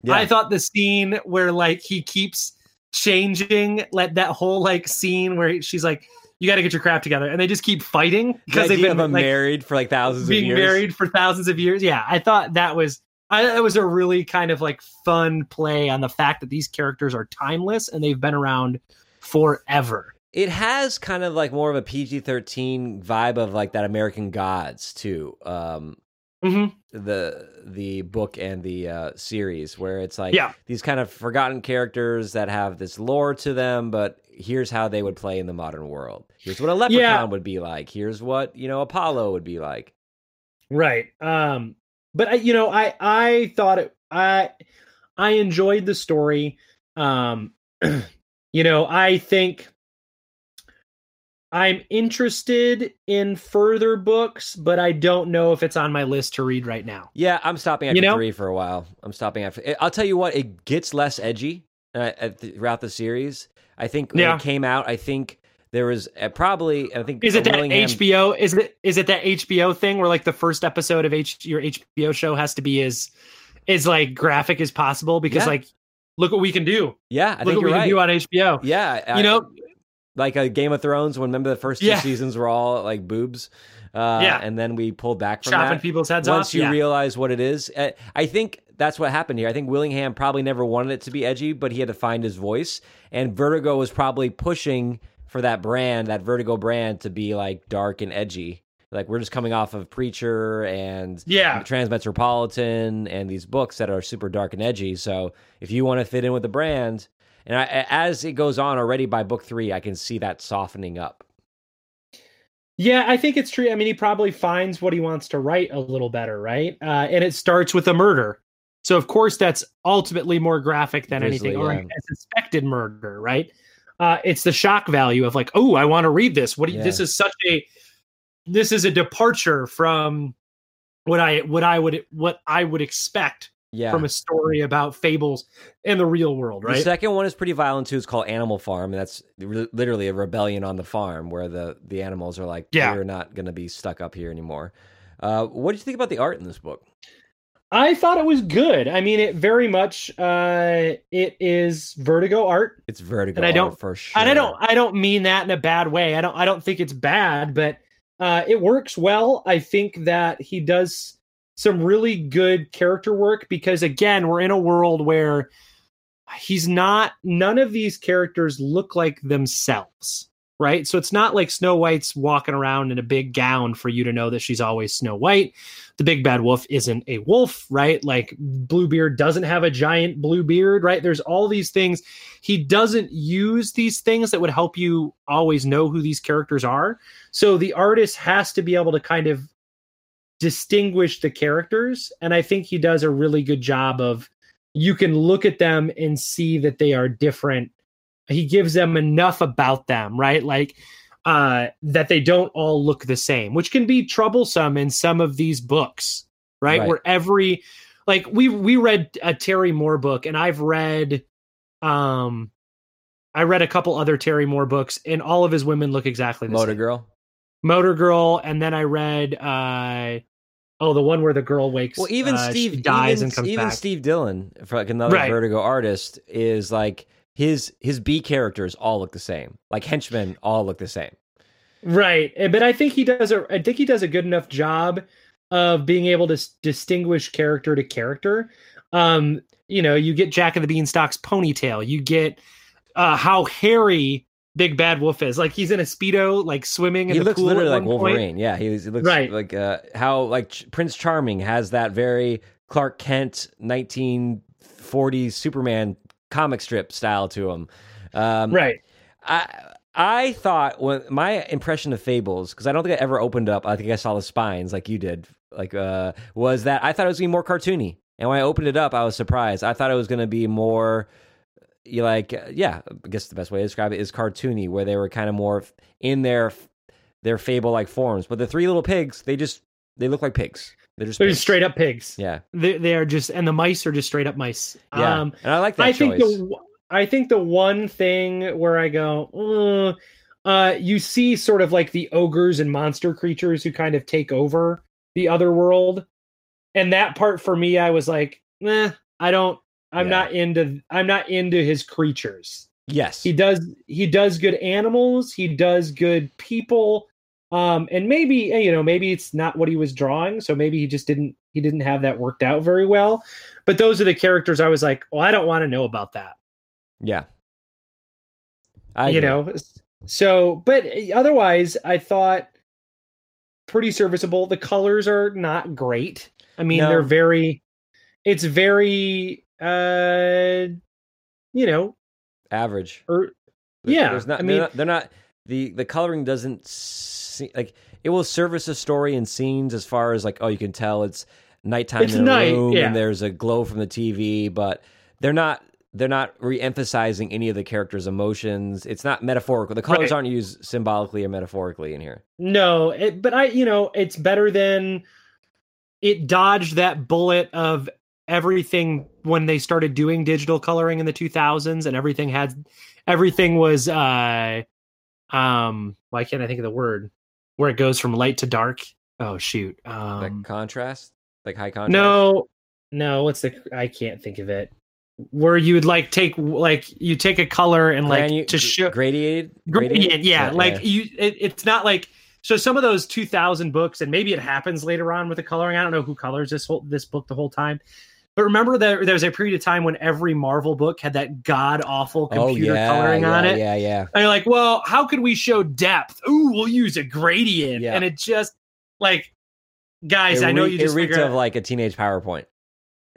Yeah. I thought the scene where like he keeps changing let that whole like scene where she's like you got to get your crap together and they just keep fighting The because they've been like, married for like thousands of years. married for thousands of years yeah i thought that was I, that was a really kind of like fun play on the fact that these characters are timeless and they've been around forever It has kind of like more of a PG thirteen vibe of like that American Gods too. Um, hmm the the book and the uh, series where it's like Yeah. these kind of forgotten characters that have this lore to them, but here's how they would play in the modern world. Here's what a leprechaun Yeah. would be like. Here's what you know Apollo would be like. right um but I, you know i i thought it i i enjoyed the story um you know i think i'm interested in further books but i don't know if it's on my list to read right now Yeah, I'm stopping after You know? three for a while. I'm stopping after. I'll tell you what, it gets less edgy uh, at the, throughout the series. I think when Yeah. it came out, I think there was uh, probably. I think is it that Willingham- hbo is it is it that hbo thing where like the first episode of H, your hbo show has to be as as like graphic as possible because Yeah. like look what we can do Yeah, I look think what you're we right. can do on hbo yeah, I- you know like a Game of Thrones when remember the first two seasons were all like boobs. Uh, Yeah. and then we pulled back from chopping that. people's heads Once off you yeah. realize what it is, uh, I think that's what happened here. I think Willingham probably never wanted it to be edgy, but he had to find his voice, and Vertigo was probably pushing for that brand, that Vertigo brand, to be like dark and edgy. Like we're just coming off of Preacher and Yeah. Transmetropolitan and these books that are super dark and edgy. So if you want to fit in with the brand, and I, as it goes on already by book three, I can see that softening up. Yeah, I think it's true. I mean, he probably finds what he wants to write a little better, right? Uh, and it starts with a murder. So, of course, that's ultimately more graphic than Grizzly, anything, or yeah. a suspected murder, right? Uh, it's the shock value of like, oh, I want to read this. What? Do you, Yeah. This is such a, this is a departure from what I what I would what I would expect Yeah. from a story about fables in the real world, Right. The second one is pretty violent too. It's called Animal Farm, and that's re- literally a rebellion on the farm where the the animals are like, Yeah. "We're not going to be stuck up here anymore." Uh, what do you think about the art in this book? I thought it was good. I mean, it very much uh, it is Vertigo art. It's Vertigo, And I don't- for sure. and I don't I don't mean that in a bad way. I don't I don't think it's bad, but uh, it works well. I think that he does some really good character work because again, we're in a world where he's not none of these characters look like themselves, right? So it's not like Snow White's walking around in a big gown for you to know that she's always Snow White. The big bad wolf isn't a wolf, right? Like Bluebeard doesn't have a giant blue beard, right? There's all these things he doesn't use these things that would help you always know who these characters are. So the artist has to be able to kind of distinguish the characters. And I think he does a really good job of you can look at them and see that they are different. He gives them enough about them, right? Like uh that they don't all look the same, which can be troublesome in some of these books, right? Right. Where every like we we read a Terry Moore book and I've read um I read a couple other Terry Moore books and all of his women look exactly the Motor same. Motor Girl. Motor Girl and then I read uh oh the one where the girl wakes up. Well, even uh, Steve dies even, and comes even back. Steve Dillon, for like another Right. Vertigo artist, is like his his B characters all look the same. Like henchmen all look the same. Right. Eh, But I think he does a I think he does a good enough job of being able to distinguish character to character. Um, you know, you get Jack of the Beanstalk's ponytail, you get uh how hairy Big Bad Wolf is. Like he's in a speedo, like swimming in he the looks literally like one point. Wolverine. Yeah, he, he looks Right. like uh, how like Ch- Prince Charming has that very Clark Kent 1940s Superman comic strip style to them. Um, Right. I I thought when my impression of Fables because I don't think I ever opened up. I think I saw the spines like you did. Like uh, was that I thought it was gonna be more cartoony, and when I opened it up, I was surprised. I thought it was gonna be more. You like uh, yeah, I guess the best way to describe it is cartoony, where they were kind of more in their their fable like forms. But the three little pigs, they just they look like pigs. They're just They're just straight up pigs. Yeah, They they are just and the mice are just straight up mice. yeah, Um and I like that I choice. think the I think the one thing where I go, uh, uh, you see sort of like the ogres and monster creatures who kind of take over the other world, and that part for me, I was like, eh, I don't, I'm Yeah. not into, I'm not into his creatures. Yes. he does he does good animals he does good people um and maybe eh, you know maybe it's not what he was drawing so maybe he just didn't he didn't have that worked out very well but those are the characters i was like well i don't want to know about that yeah. I you know so but eh, otherwise i thought pretty serviceable the colors are not great i mean No. they're very it's very uh you know average. or yeah There's not, i they're mean not, they're not the the coloring doesn't see, like it will service a story and scenes as far as like oh you can tell it's nighttime It's in a night, room yeah. and there's a glow from the TV, but they're not they're not re-emphasizing any of the characters' emotions. It's not metaphorical. The colors Right. aren't used symbolically or metaphorically in here. No, it, but I, you know, it's better than it dodged that bullet of everything when they started doing digital coloring in the 2000s and everything had everything was uh um why can't I think of the word where it goes from light to dark? Oh shoot. like Um contrast, like high contrast. no. No, what's the I can't think of it. Where you would like take like you take a color and like Granu- to show gradiated, gradient yeah, like yeah. you it, it's not like so some of those 2000 books and maybe it happens later on with the coloring i don't know who colors this whole this book the whole time but remember that there was a period of time when every marvel book had that god awful oh computer yeah, coloring yeah, on it Yeah, yeah. and you're like well how could we show depth ooh we'll use a gradient Yeah. and it just like guys It i know you just it reeked of like a teenage PowerPoint.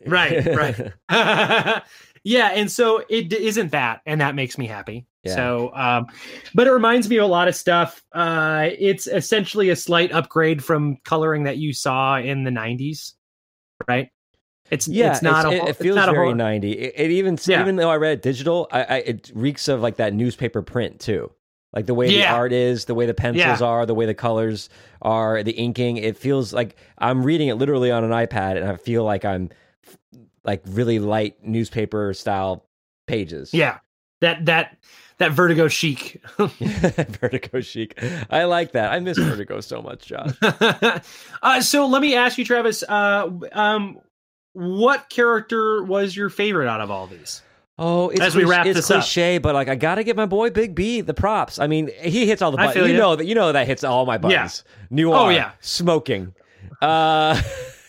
Right, right. yeah, and so it isn't that, and that makes me happy. Yeah. So, um, but it reminds me of a lot of stuff. Uh, it's essentially a slight upgrade from coloring that you saw in the '90s, right? It's Yeah, it's not it's- a it, whole- it it's feels a very whole- 90. It, it even Yeah. even though I read it digital, I, I it reeks of like that newspaper print too. Like the way the art is, the way the pencils Yeah. are, the way the colors are, the inking. It feels like I'm reading it literally on an iPad, and I feel like I'm like really light newspaper style pages. Yeah, that that that Vertigo chic. Vertigo chic. I like that. I miss Vertigo so much, Josh. uh, so let me ask you, Travis. Uh, um, what character was your favorite out of all these? Oh, it's As we wrap it's this up. cliche, but like I gotta get my boy Big B the props. I mean, he hits all the buttons. feel You know that you know that hits all my buttons. Noir, Oh, yeah. smoking, uh,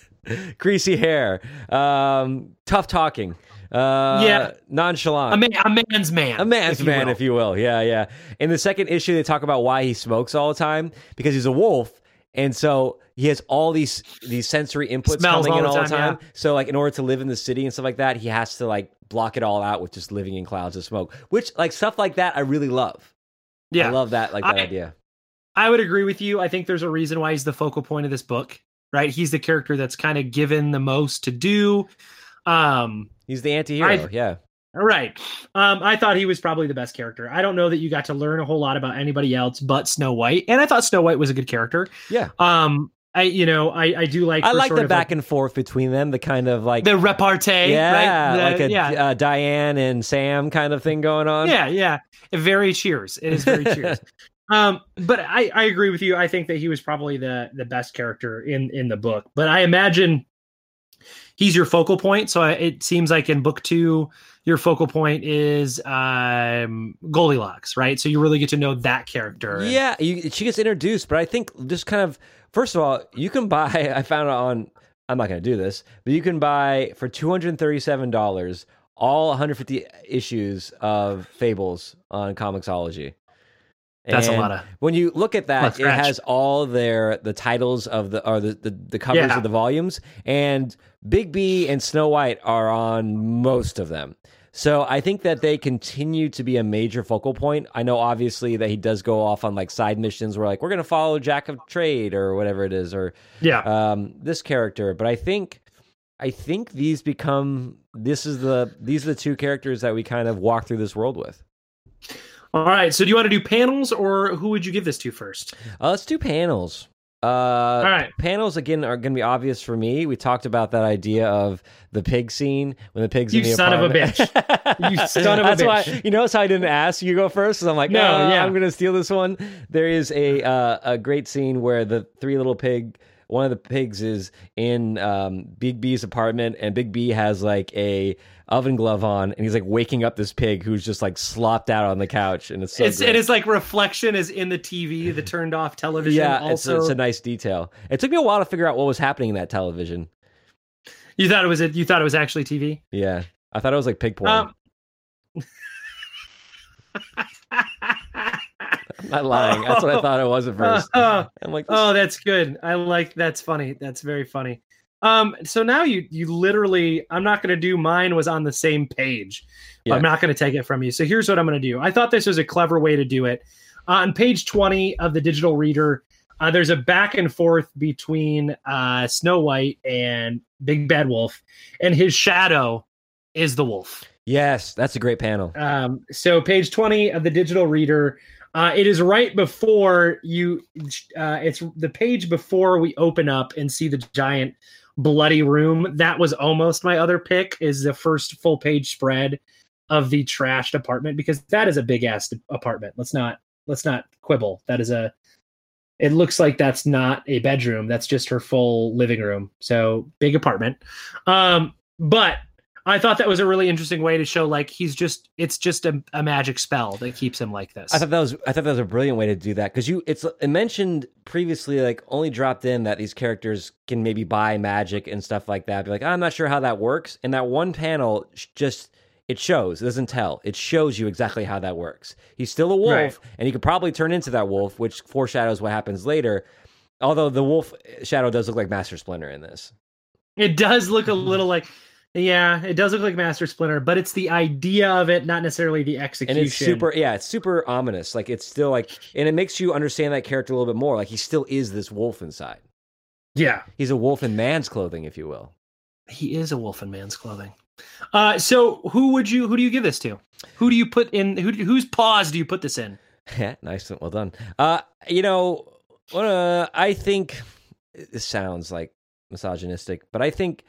greasy hair, um, tough talking, uh, Yeah. nonchalant. A, man, a man's man. A man's if man, will. if you will. Yeah, yeah. In the second issue, they talk about why he smokes all the time because he's a wolf, and so he has all these these sensory inputs Smells coming in all all the time, time. So, like, in order to live in the city and stuff like that, he has to like block it all out with just living in clouds of smoke. Which, like, stuff like that, I really love. Yeah, I love that, like that I- idea. I would agree with you. I think there's a reason why he's the focal point of this book, right? He's the character that's kind of given the most to do. Um, He's the anti-hero. I- yeah. Right. Um, I thought he was probably the best character. I don't know that you got to learn a whole lot about anybody else but Snow White, and I thought Snow White was a good character. Yeah. Um, I you know I I do like I like the back and forth between them, the kind of like the repartee, yeah, right? The- like a yeah. uh, Diane and Sam kind of thing going on. yeah, yeah. Very cheers. It is very cheers. Um, but I, I agree with you. I think that he was probably the the best character in in the book. But I imagine he's your focal point. So I, it seems like in book two, your focal point is um Goldilocks, right? So you really get to know that character. And- Yeah, you, she gets introduced, but I think just kind of first of all, you can buy. I found it on. I'm not going to do this, but you can buy for two hundred thirty-seven dollars all 150 issues of Fables on Comixology. That's a lot of- When you look at that, it has all their the titles of the or the the, the covers Yeah. of the volumes, and Big B and Snow White are on most of them. So I think that they continue to be a major focal point. I know obviously that he does go off on like side missions where like we're gonna follow Jack of Trade or whatever it is, or yeah. um, this character. But I think I think these become this is the these are the two characters that we kind of walk through this world with. All right. So do you want to do panels or who would you give this to first? Uh, let's do panels. Uh, All right. Panels again are going to be obvious for me. We talked about that idea of the pig scene when the pigs You in the son of a apartment. You son of a That's why bitch. you notice how I didn't ask you go first. 'Cause I'm like, No, no, yeah. I'm going to steal this one. There is a uh, a great scene where the three little pig one of the pigs is in um, Big B's apartment, and Big B has like a oven glove on, and he's like waking up this pig who's just like slopped out on the couch, and it's so it's great. it is like reflection is in the TV, the turned off television. yeah, also, it's, it's a nice detail. It took me a while to figure out what was happening in that television. you thought it was a, you thought it was actually TV. Yeah, I thought it was like pig porn. Um, not lying. That's what I thought it was at first. oh, I'm like, oh, that's good. I like that's funny. That's very funny. Um, so now you you literally, I'm not going to do mine was on the same page. Yeah. I'm not going to take it from you. So here's what I'm going to do. I thought this was a clever way to do it. on page 20 of the digital reader, uh, there's a back and forth between uh, Snow White and Big Bad Wolf, and his shadow is the wolf. yes, that's a great panel. Um, so page 20 of the digital reader. Uh, it is right before you. Uh, it's the page before we open up and see the giant bloody room. That was almost my other pick. Is the first full page spread of the trashed apartment because that is a big ass apartment. Let's not let's not quibble. That is a. It looks like that's not a bedroom. That's just her full living room. So big apartment. Um, but I thought that was a really interesting way to show like he's just it's just a, a magic spell that keeps him like this. I thought that was I thought that was a brilliant way to do that because you it's it mentioned previously like only dropped in that these characters can maybe buy magic and stuff like that. Be like I'm not sure how that works. And that one panel just it shows it doesn't tell it shows you exactly how that works. He's still a wolf Right. and he could probably turn into that wolf, which foreshadows what happens later. Although the wolf shadow does look like Master Splinter in this. it does look a little like yeah, it does look like Master Splinter, but it's the idea of it, not necessarily the execution. and it's super yeah it's super ominous like it's still like and it makes you understand that character a little bit more like he still is this wolf inside yeah. he's a wolf in man's clothing if you will He is a wolf in man's clothing. Uh, so who would you who do you give this to? Who do you put in? Who whose paws do you put this in? yeah nice well done uh you know uh, i think this sounds like misogynistic but i think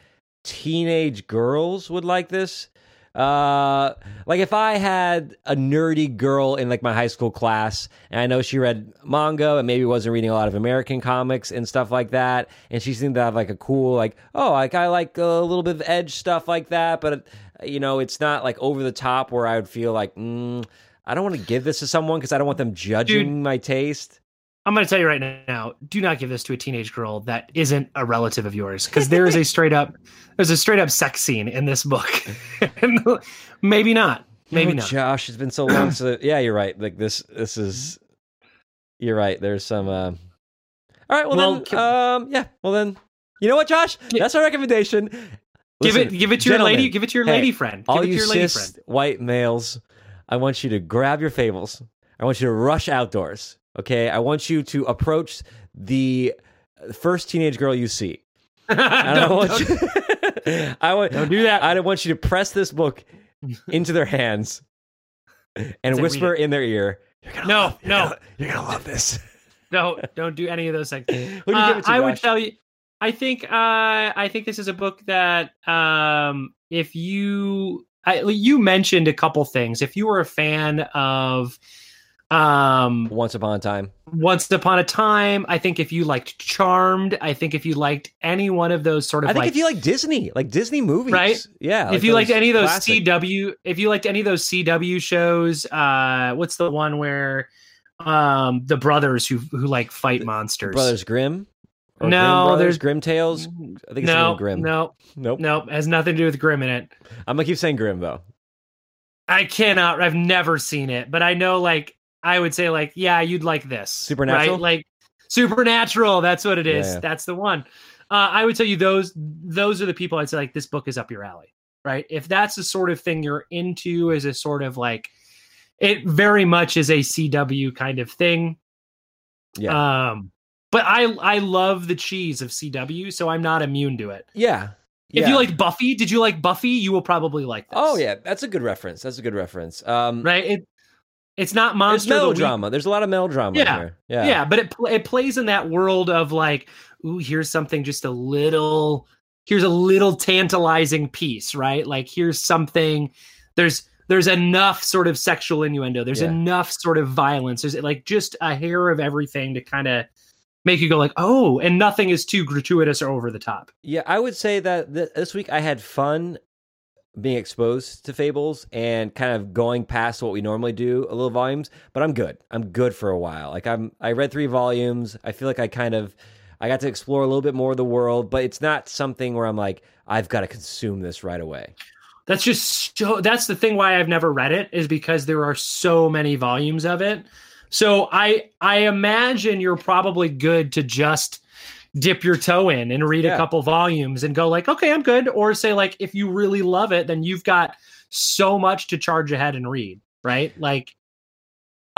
teenage girls would like this uh like if i had a nerdy girl in like my high school class and i know she read manga and maybe wasn't reading a lot of american comics and stuff like that and she seemed to have like a cool like oh like i like a little bit of edge stuff like that but you know it's not like over the top where i would feel like mm, i don't want to give this to someone because i don't want them judging Dude. my taste I'm going to tell you right now, do not give this to a teenage girl that isn't a relative of yours because there is a straight up there's a straight up sex scene in this book. Maybe not. Maybe Oh, not. Josh, it's been so long. So yeah, you're right. Like this, this is. You're right. There's some. Uh... All right. Well, Well, then. can- um. Yeah. Well then. You know what, Josh? That's our recommendation. Give it give it to your lady give it to your hey, lady friend. Give All it to you your lady cis friend. white males, I want you to grab your fables. I want you to rush outdoors. Okay. I want you to approach the first teenage girl you see. I don't, want don't- you. I want. don't do that. I want you to press this book into their hands and Say, whisper in their ear. You're gonna No, love, you're no. gonna- you're gonna love this. don't don't do any of those things. Who do you Uh, give it to? I would tell you. I think. Uh, I think this is a book that, um, if you, I, you mentioned a couple things. If you were a fan of, um, Once upon a time. Once Upon a Time, I think if you liked Charmed, I think if you liked any one of those sort of I think like, if you like Disney, like Disney movies, Right? Yeah. if you liked any of those classic- CW, if you liked any of those CW shows, uh, what's the one where, um, the brothers who who like fight monsters? Brothers Grimm, or No, Grimm Brothers, there's- Grimm Tales. I think it's the no, Grimm. no, nope. no, has nothing to do with Grimm in it. I'm gonna keep saying Grimm though. I cannot. I've never seen it, but I know like I would say like yeah, you'd like this Supernatural? right? Like Supernatural. That's what it is. Yeah, yeah. That's the one. Uh, I would tell you those. Those are the people I'd say like this book is up your alley, right? If that's the sort of thing you're into, as a sort of like it very much is a CW kind of thing. Yeah. Um, but I I love the cheese of CW, so I'm not immune to it. yeah. If Yeah. you like Buffy, did you like Buffy? You will probably like this. Oh yeah, that's a good reference. That's a good reference. Um, right? It it's not There's monster the melodrama. There's a lot of melodrama Yeah. here. Yeah. Yeah. but it it plays in that world of like, ooh, here's something just a little, here's a little tantalizing piece, right? Like here's something. There's there's enough sort of sexual innuendo. There's Yeah. enough sort of violence. There's like just a hair of everything to kind of make you go like, oh, and nothing is too gratuitous or over the top. Yeah, I would say that th- this week I had fun being exposed to fables and kind of going past what we normally do a little volumes but i'm good. I'm good for a while. Like i'm i read three volumes. I feel like i kind of i got to explore a little bit more of the world but it's not something where i'm like i've got to consume this right away. That's just so that's the thing why I've never read it is because there are so many volumes of it. So I I imagine you're probably good to just dip your toe in and read Yeah. a couple volumes and go like, okay, I'm good. Or say like, if you really love it, then you've got so much to charge ahead and read, right? Like,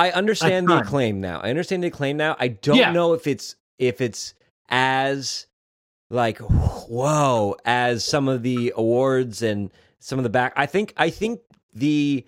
i understand the claim now i understand the claim now i don't Yeah. know if it's if it's as like whoa as some of the awards and some of the back i think i think the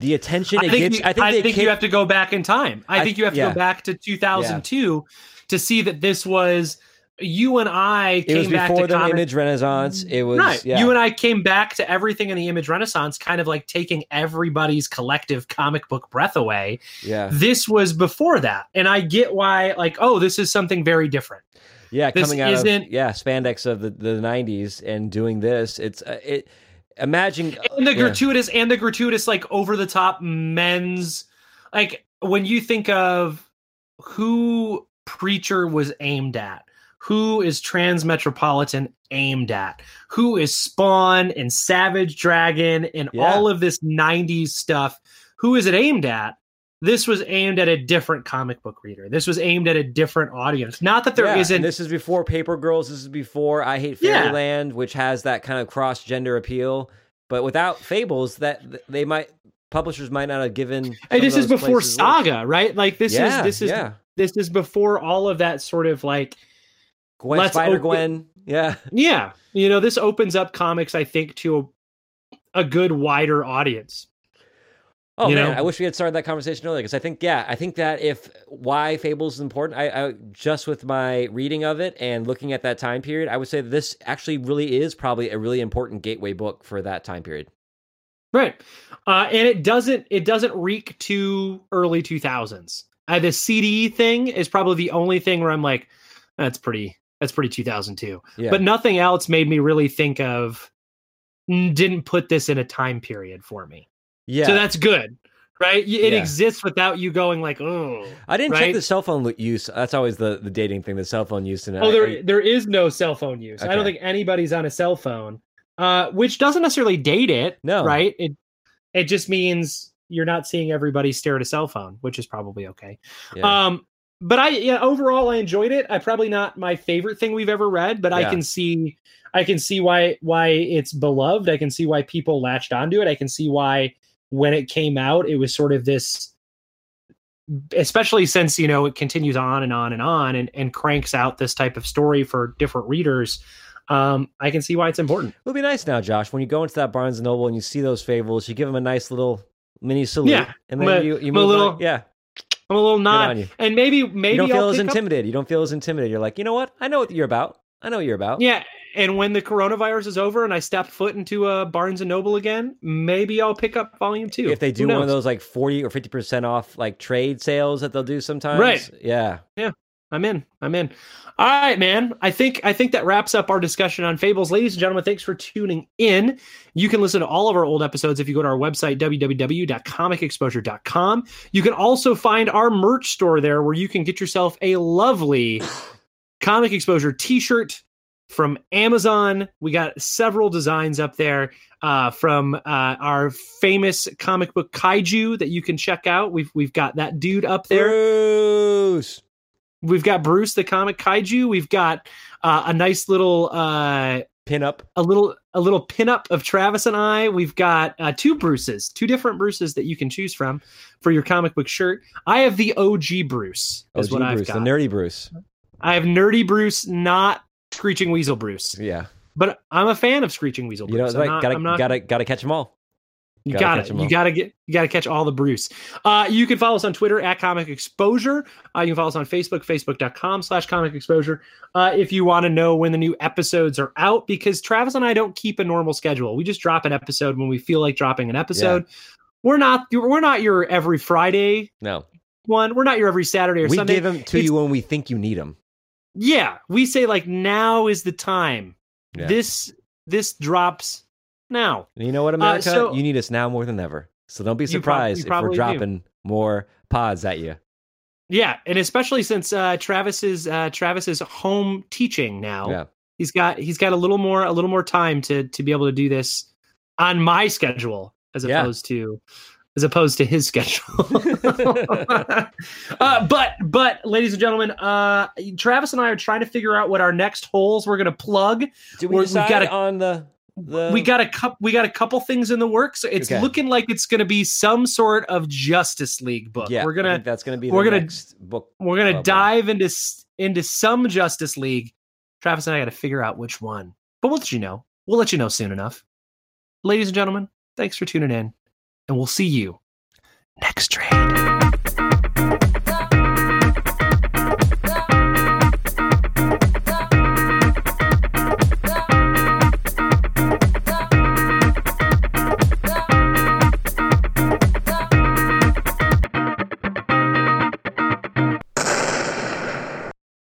the attention I it think, gets you, i think, I think kick- you have to go back in time. I, I- think you have to yeah. go back to 2002 to see that this was you and I it came was back before to the comic- image renaissance it was right. yeah You and I came back to everything in the image renaissance, kind of like taking everybody's collective comic book breath away. yeah This was before that. And I get why, like, oh, this is something very different. yeah this coming out isn't- of yeah spandex of the, the 90s and doing this it's uh, it imagine And the yeah. gratuitous and the gratuitous, like over the top men's like when you think of who preacher was aimed at, who is Transmetropolitan aimed at, who is Spawn and Savage Dragon and Yeah. all of this 90s stuff, who is it aimed at? This was aimed at a different comic book reader. This was aimed at a different audience. Not that there yeah, not and this is before paper girls this is before i hate Yeah. fairyland which has that kind of cross gender appeal but without fables that they might publishers might not have given of this is before places work. Saga, right? Like this yeah, is this is yeah this is before all of that sort of like gwen let's spider open- gwen. Yeah. Yeah. You know this opens up comics i think to a, a good wider audience. Oh You man, know? I wish we had started that conversation earlier because I think, yeah, I think that if why Fables is important, I, I just with my reading of it and looking at that time period, I would say that this actually really is probably a really important gateway book for that time period. right. Uh and it doesn't it doesn't reek to early 2000s uh, the cd thing is probably the only thing where i'm like that's pretty that's pretty 2002 Yeah, but nothing else made me really think of mm, didn't put this in a time period for me yeah. so that's good right it Yeah. exists without you going like oh I didn't check the cell phone use. That's always the, the dating thing, the cell phone use. And Oh, I- there I- there is no cell phone use. I don't think anybody's on a cell phone, uh, which doesn't necessarily date it. No. right? It it just means you're not seeing everybody stare at a cell phone, which is probably okay. yeah. Um, but I yeah, overall I enjoyed it. I probably not my favorite thing we've ever read, but I can see I can see why why it's beloved. I can see why people latched onto it. I can see why when it came out, it was sort of this especially since you know it continues on and on and on and, and cranks out this type of story for different readers um i can see why it's important It'll be nice now, Josh, when you go into that Barnes and Noble and you see those Fables, you give them a nice little mini salute, Yeah. and then you you I'm a move little- on. Yeah, i'm a little on nod you. and maybe maybe you don't feel I'll as pick up- intimidated. You don't feel as intimidated. You're like, you know what? I know what you're about. I know what you're about. yeah and when the coronavirus is over and i step foot into a barnes and noble again maybe i'll pick up volume two if they do one of those like 40 or 50% off like trade sales that they'll do sometimes Right. Yeah, yeah I'm in. I'm in. All right, man. I think I think that wraps up our discussion on Fables. Ladies and gentlemen, thanks for tuning in. You can listen to all of our old episodes if you go to our website, www.comicexposure.com. You can also find our merch store there where you can get yourself a lovely comic exposure t-shirt from Amazon. We got several designs up there uh, from uh, our famous comic book kaiju that you can check out. We've we've got that dude up there. Bruce. We've got Bruce the comic kaiju. We've got uh, a nice little uh, pin up a little a little pinup of Travis and I. We've got uh, two Bruces, two different Bruces that you can choose from for your comic book shirt. I have the OG Bruce. Is OG what I've got. the nerdy Bruce. I have nerdy Bruce, not Screeching Weasel Bruce. Yeah, But I'm a fan of Screeching Weasel you know, Bruce. like, I'm not- gotta I'm not- gotta gotta catch them all. You got it. You got to get. You got to catch all the Bruce. Uh, you can follow us on Twitter at Comic Exposure. Uh, you can follow us on Facebook, Facebook.com/slash Comic Exposure. Uh, if you want to know when the new episodes are out, because Travis and I don't keep a normal schedule. We just drop an episode when we feel like dropping an episode. We're not. We're not your every Friday No, one. We're not your every Saturday or we Sunday. We give them to It's- you when we think you need them. Yeah, we say like now is the time. Yeah. This this drops now. And you know what, America? so- you need us now more than ever. So don't be prob- surprised you if we're probably do. dropping more pods at you. Yeah, and especially since uh, Travis's uh, Travis's home teaching now. Yeah. He's got he's got a little more a little more time to to be able to do this on my schedule as Yeah. opposed to as opposed to his schedule. uh, but but ladies and gentlemen, uh, Travis and I are trying to figure out what our next holes we're going to plug. We're- we we've decide gotta- on the the we got a cup we got a couple things in the works. It's Okay. looking like it's going to be some sort of Justice League book. Yeah, we're gonna that's gonna be we're gonna- book. we're gonna dive into into some Justice League. Travis and I got to figure out which one, but we'll let you know. We'll let you know soon enough. Ladies and gentlemen, thanks for tuning in, and we'll see you next trade.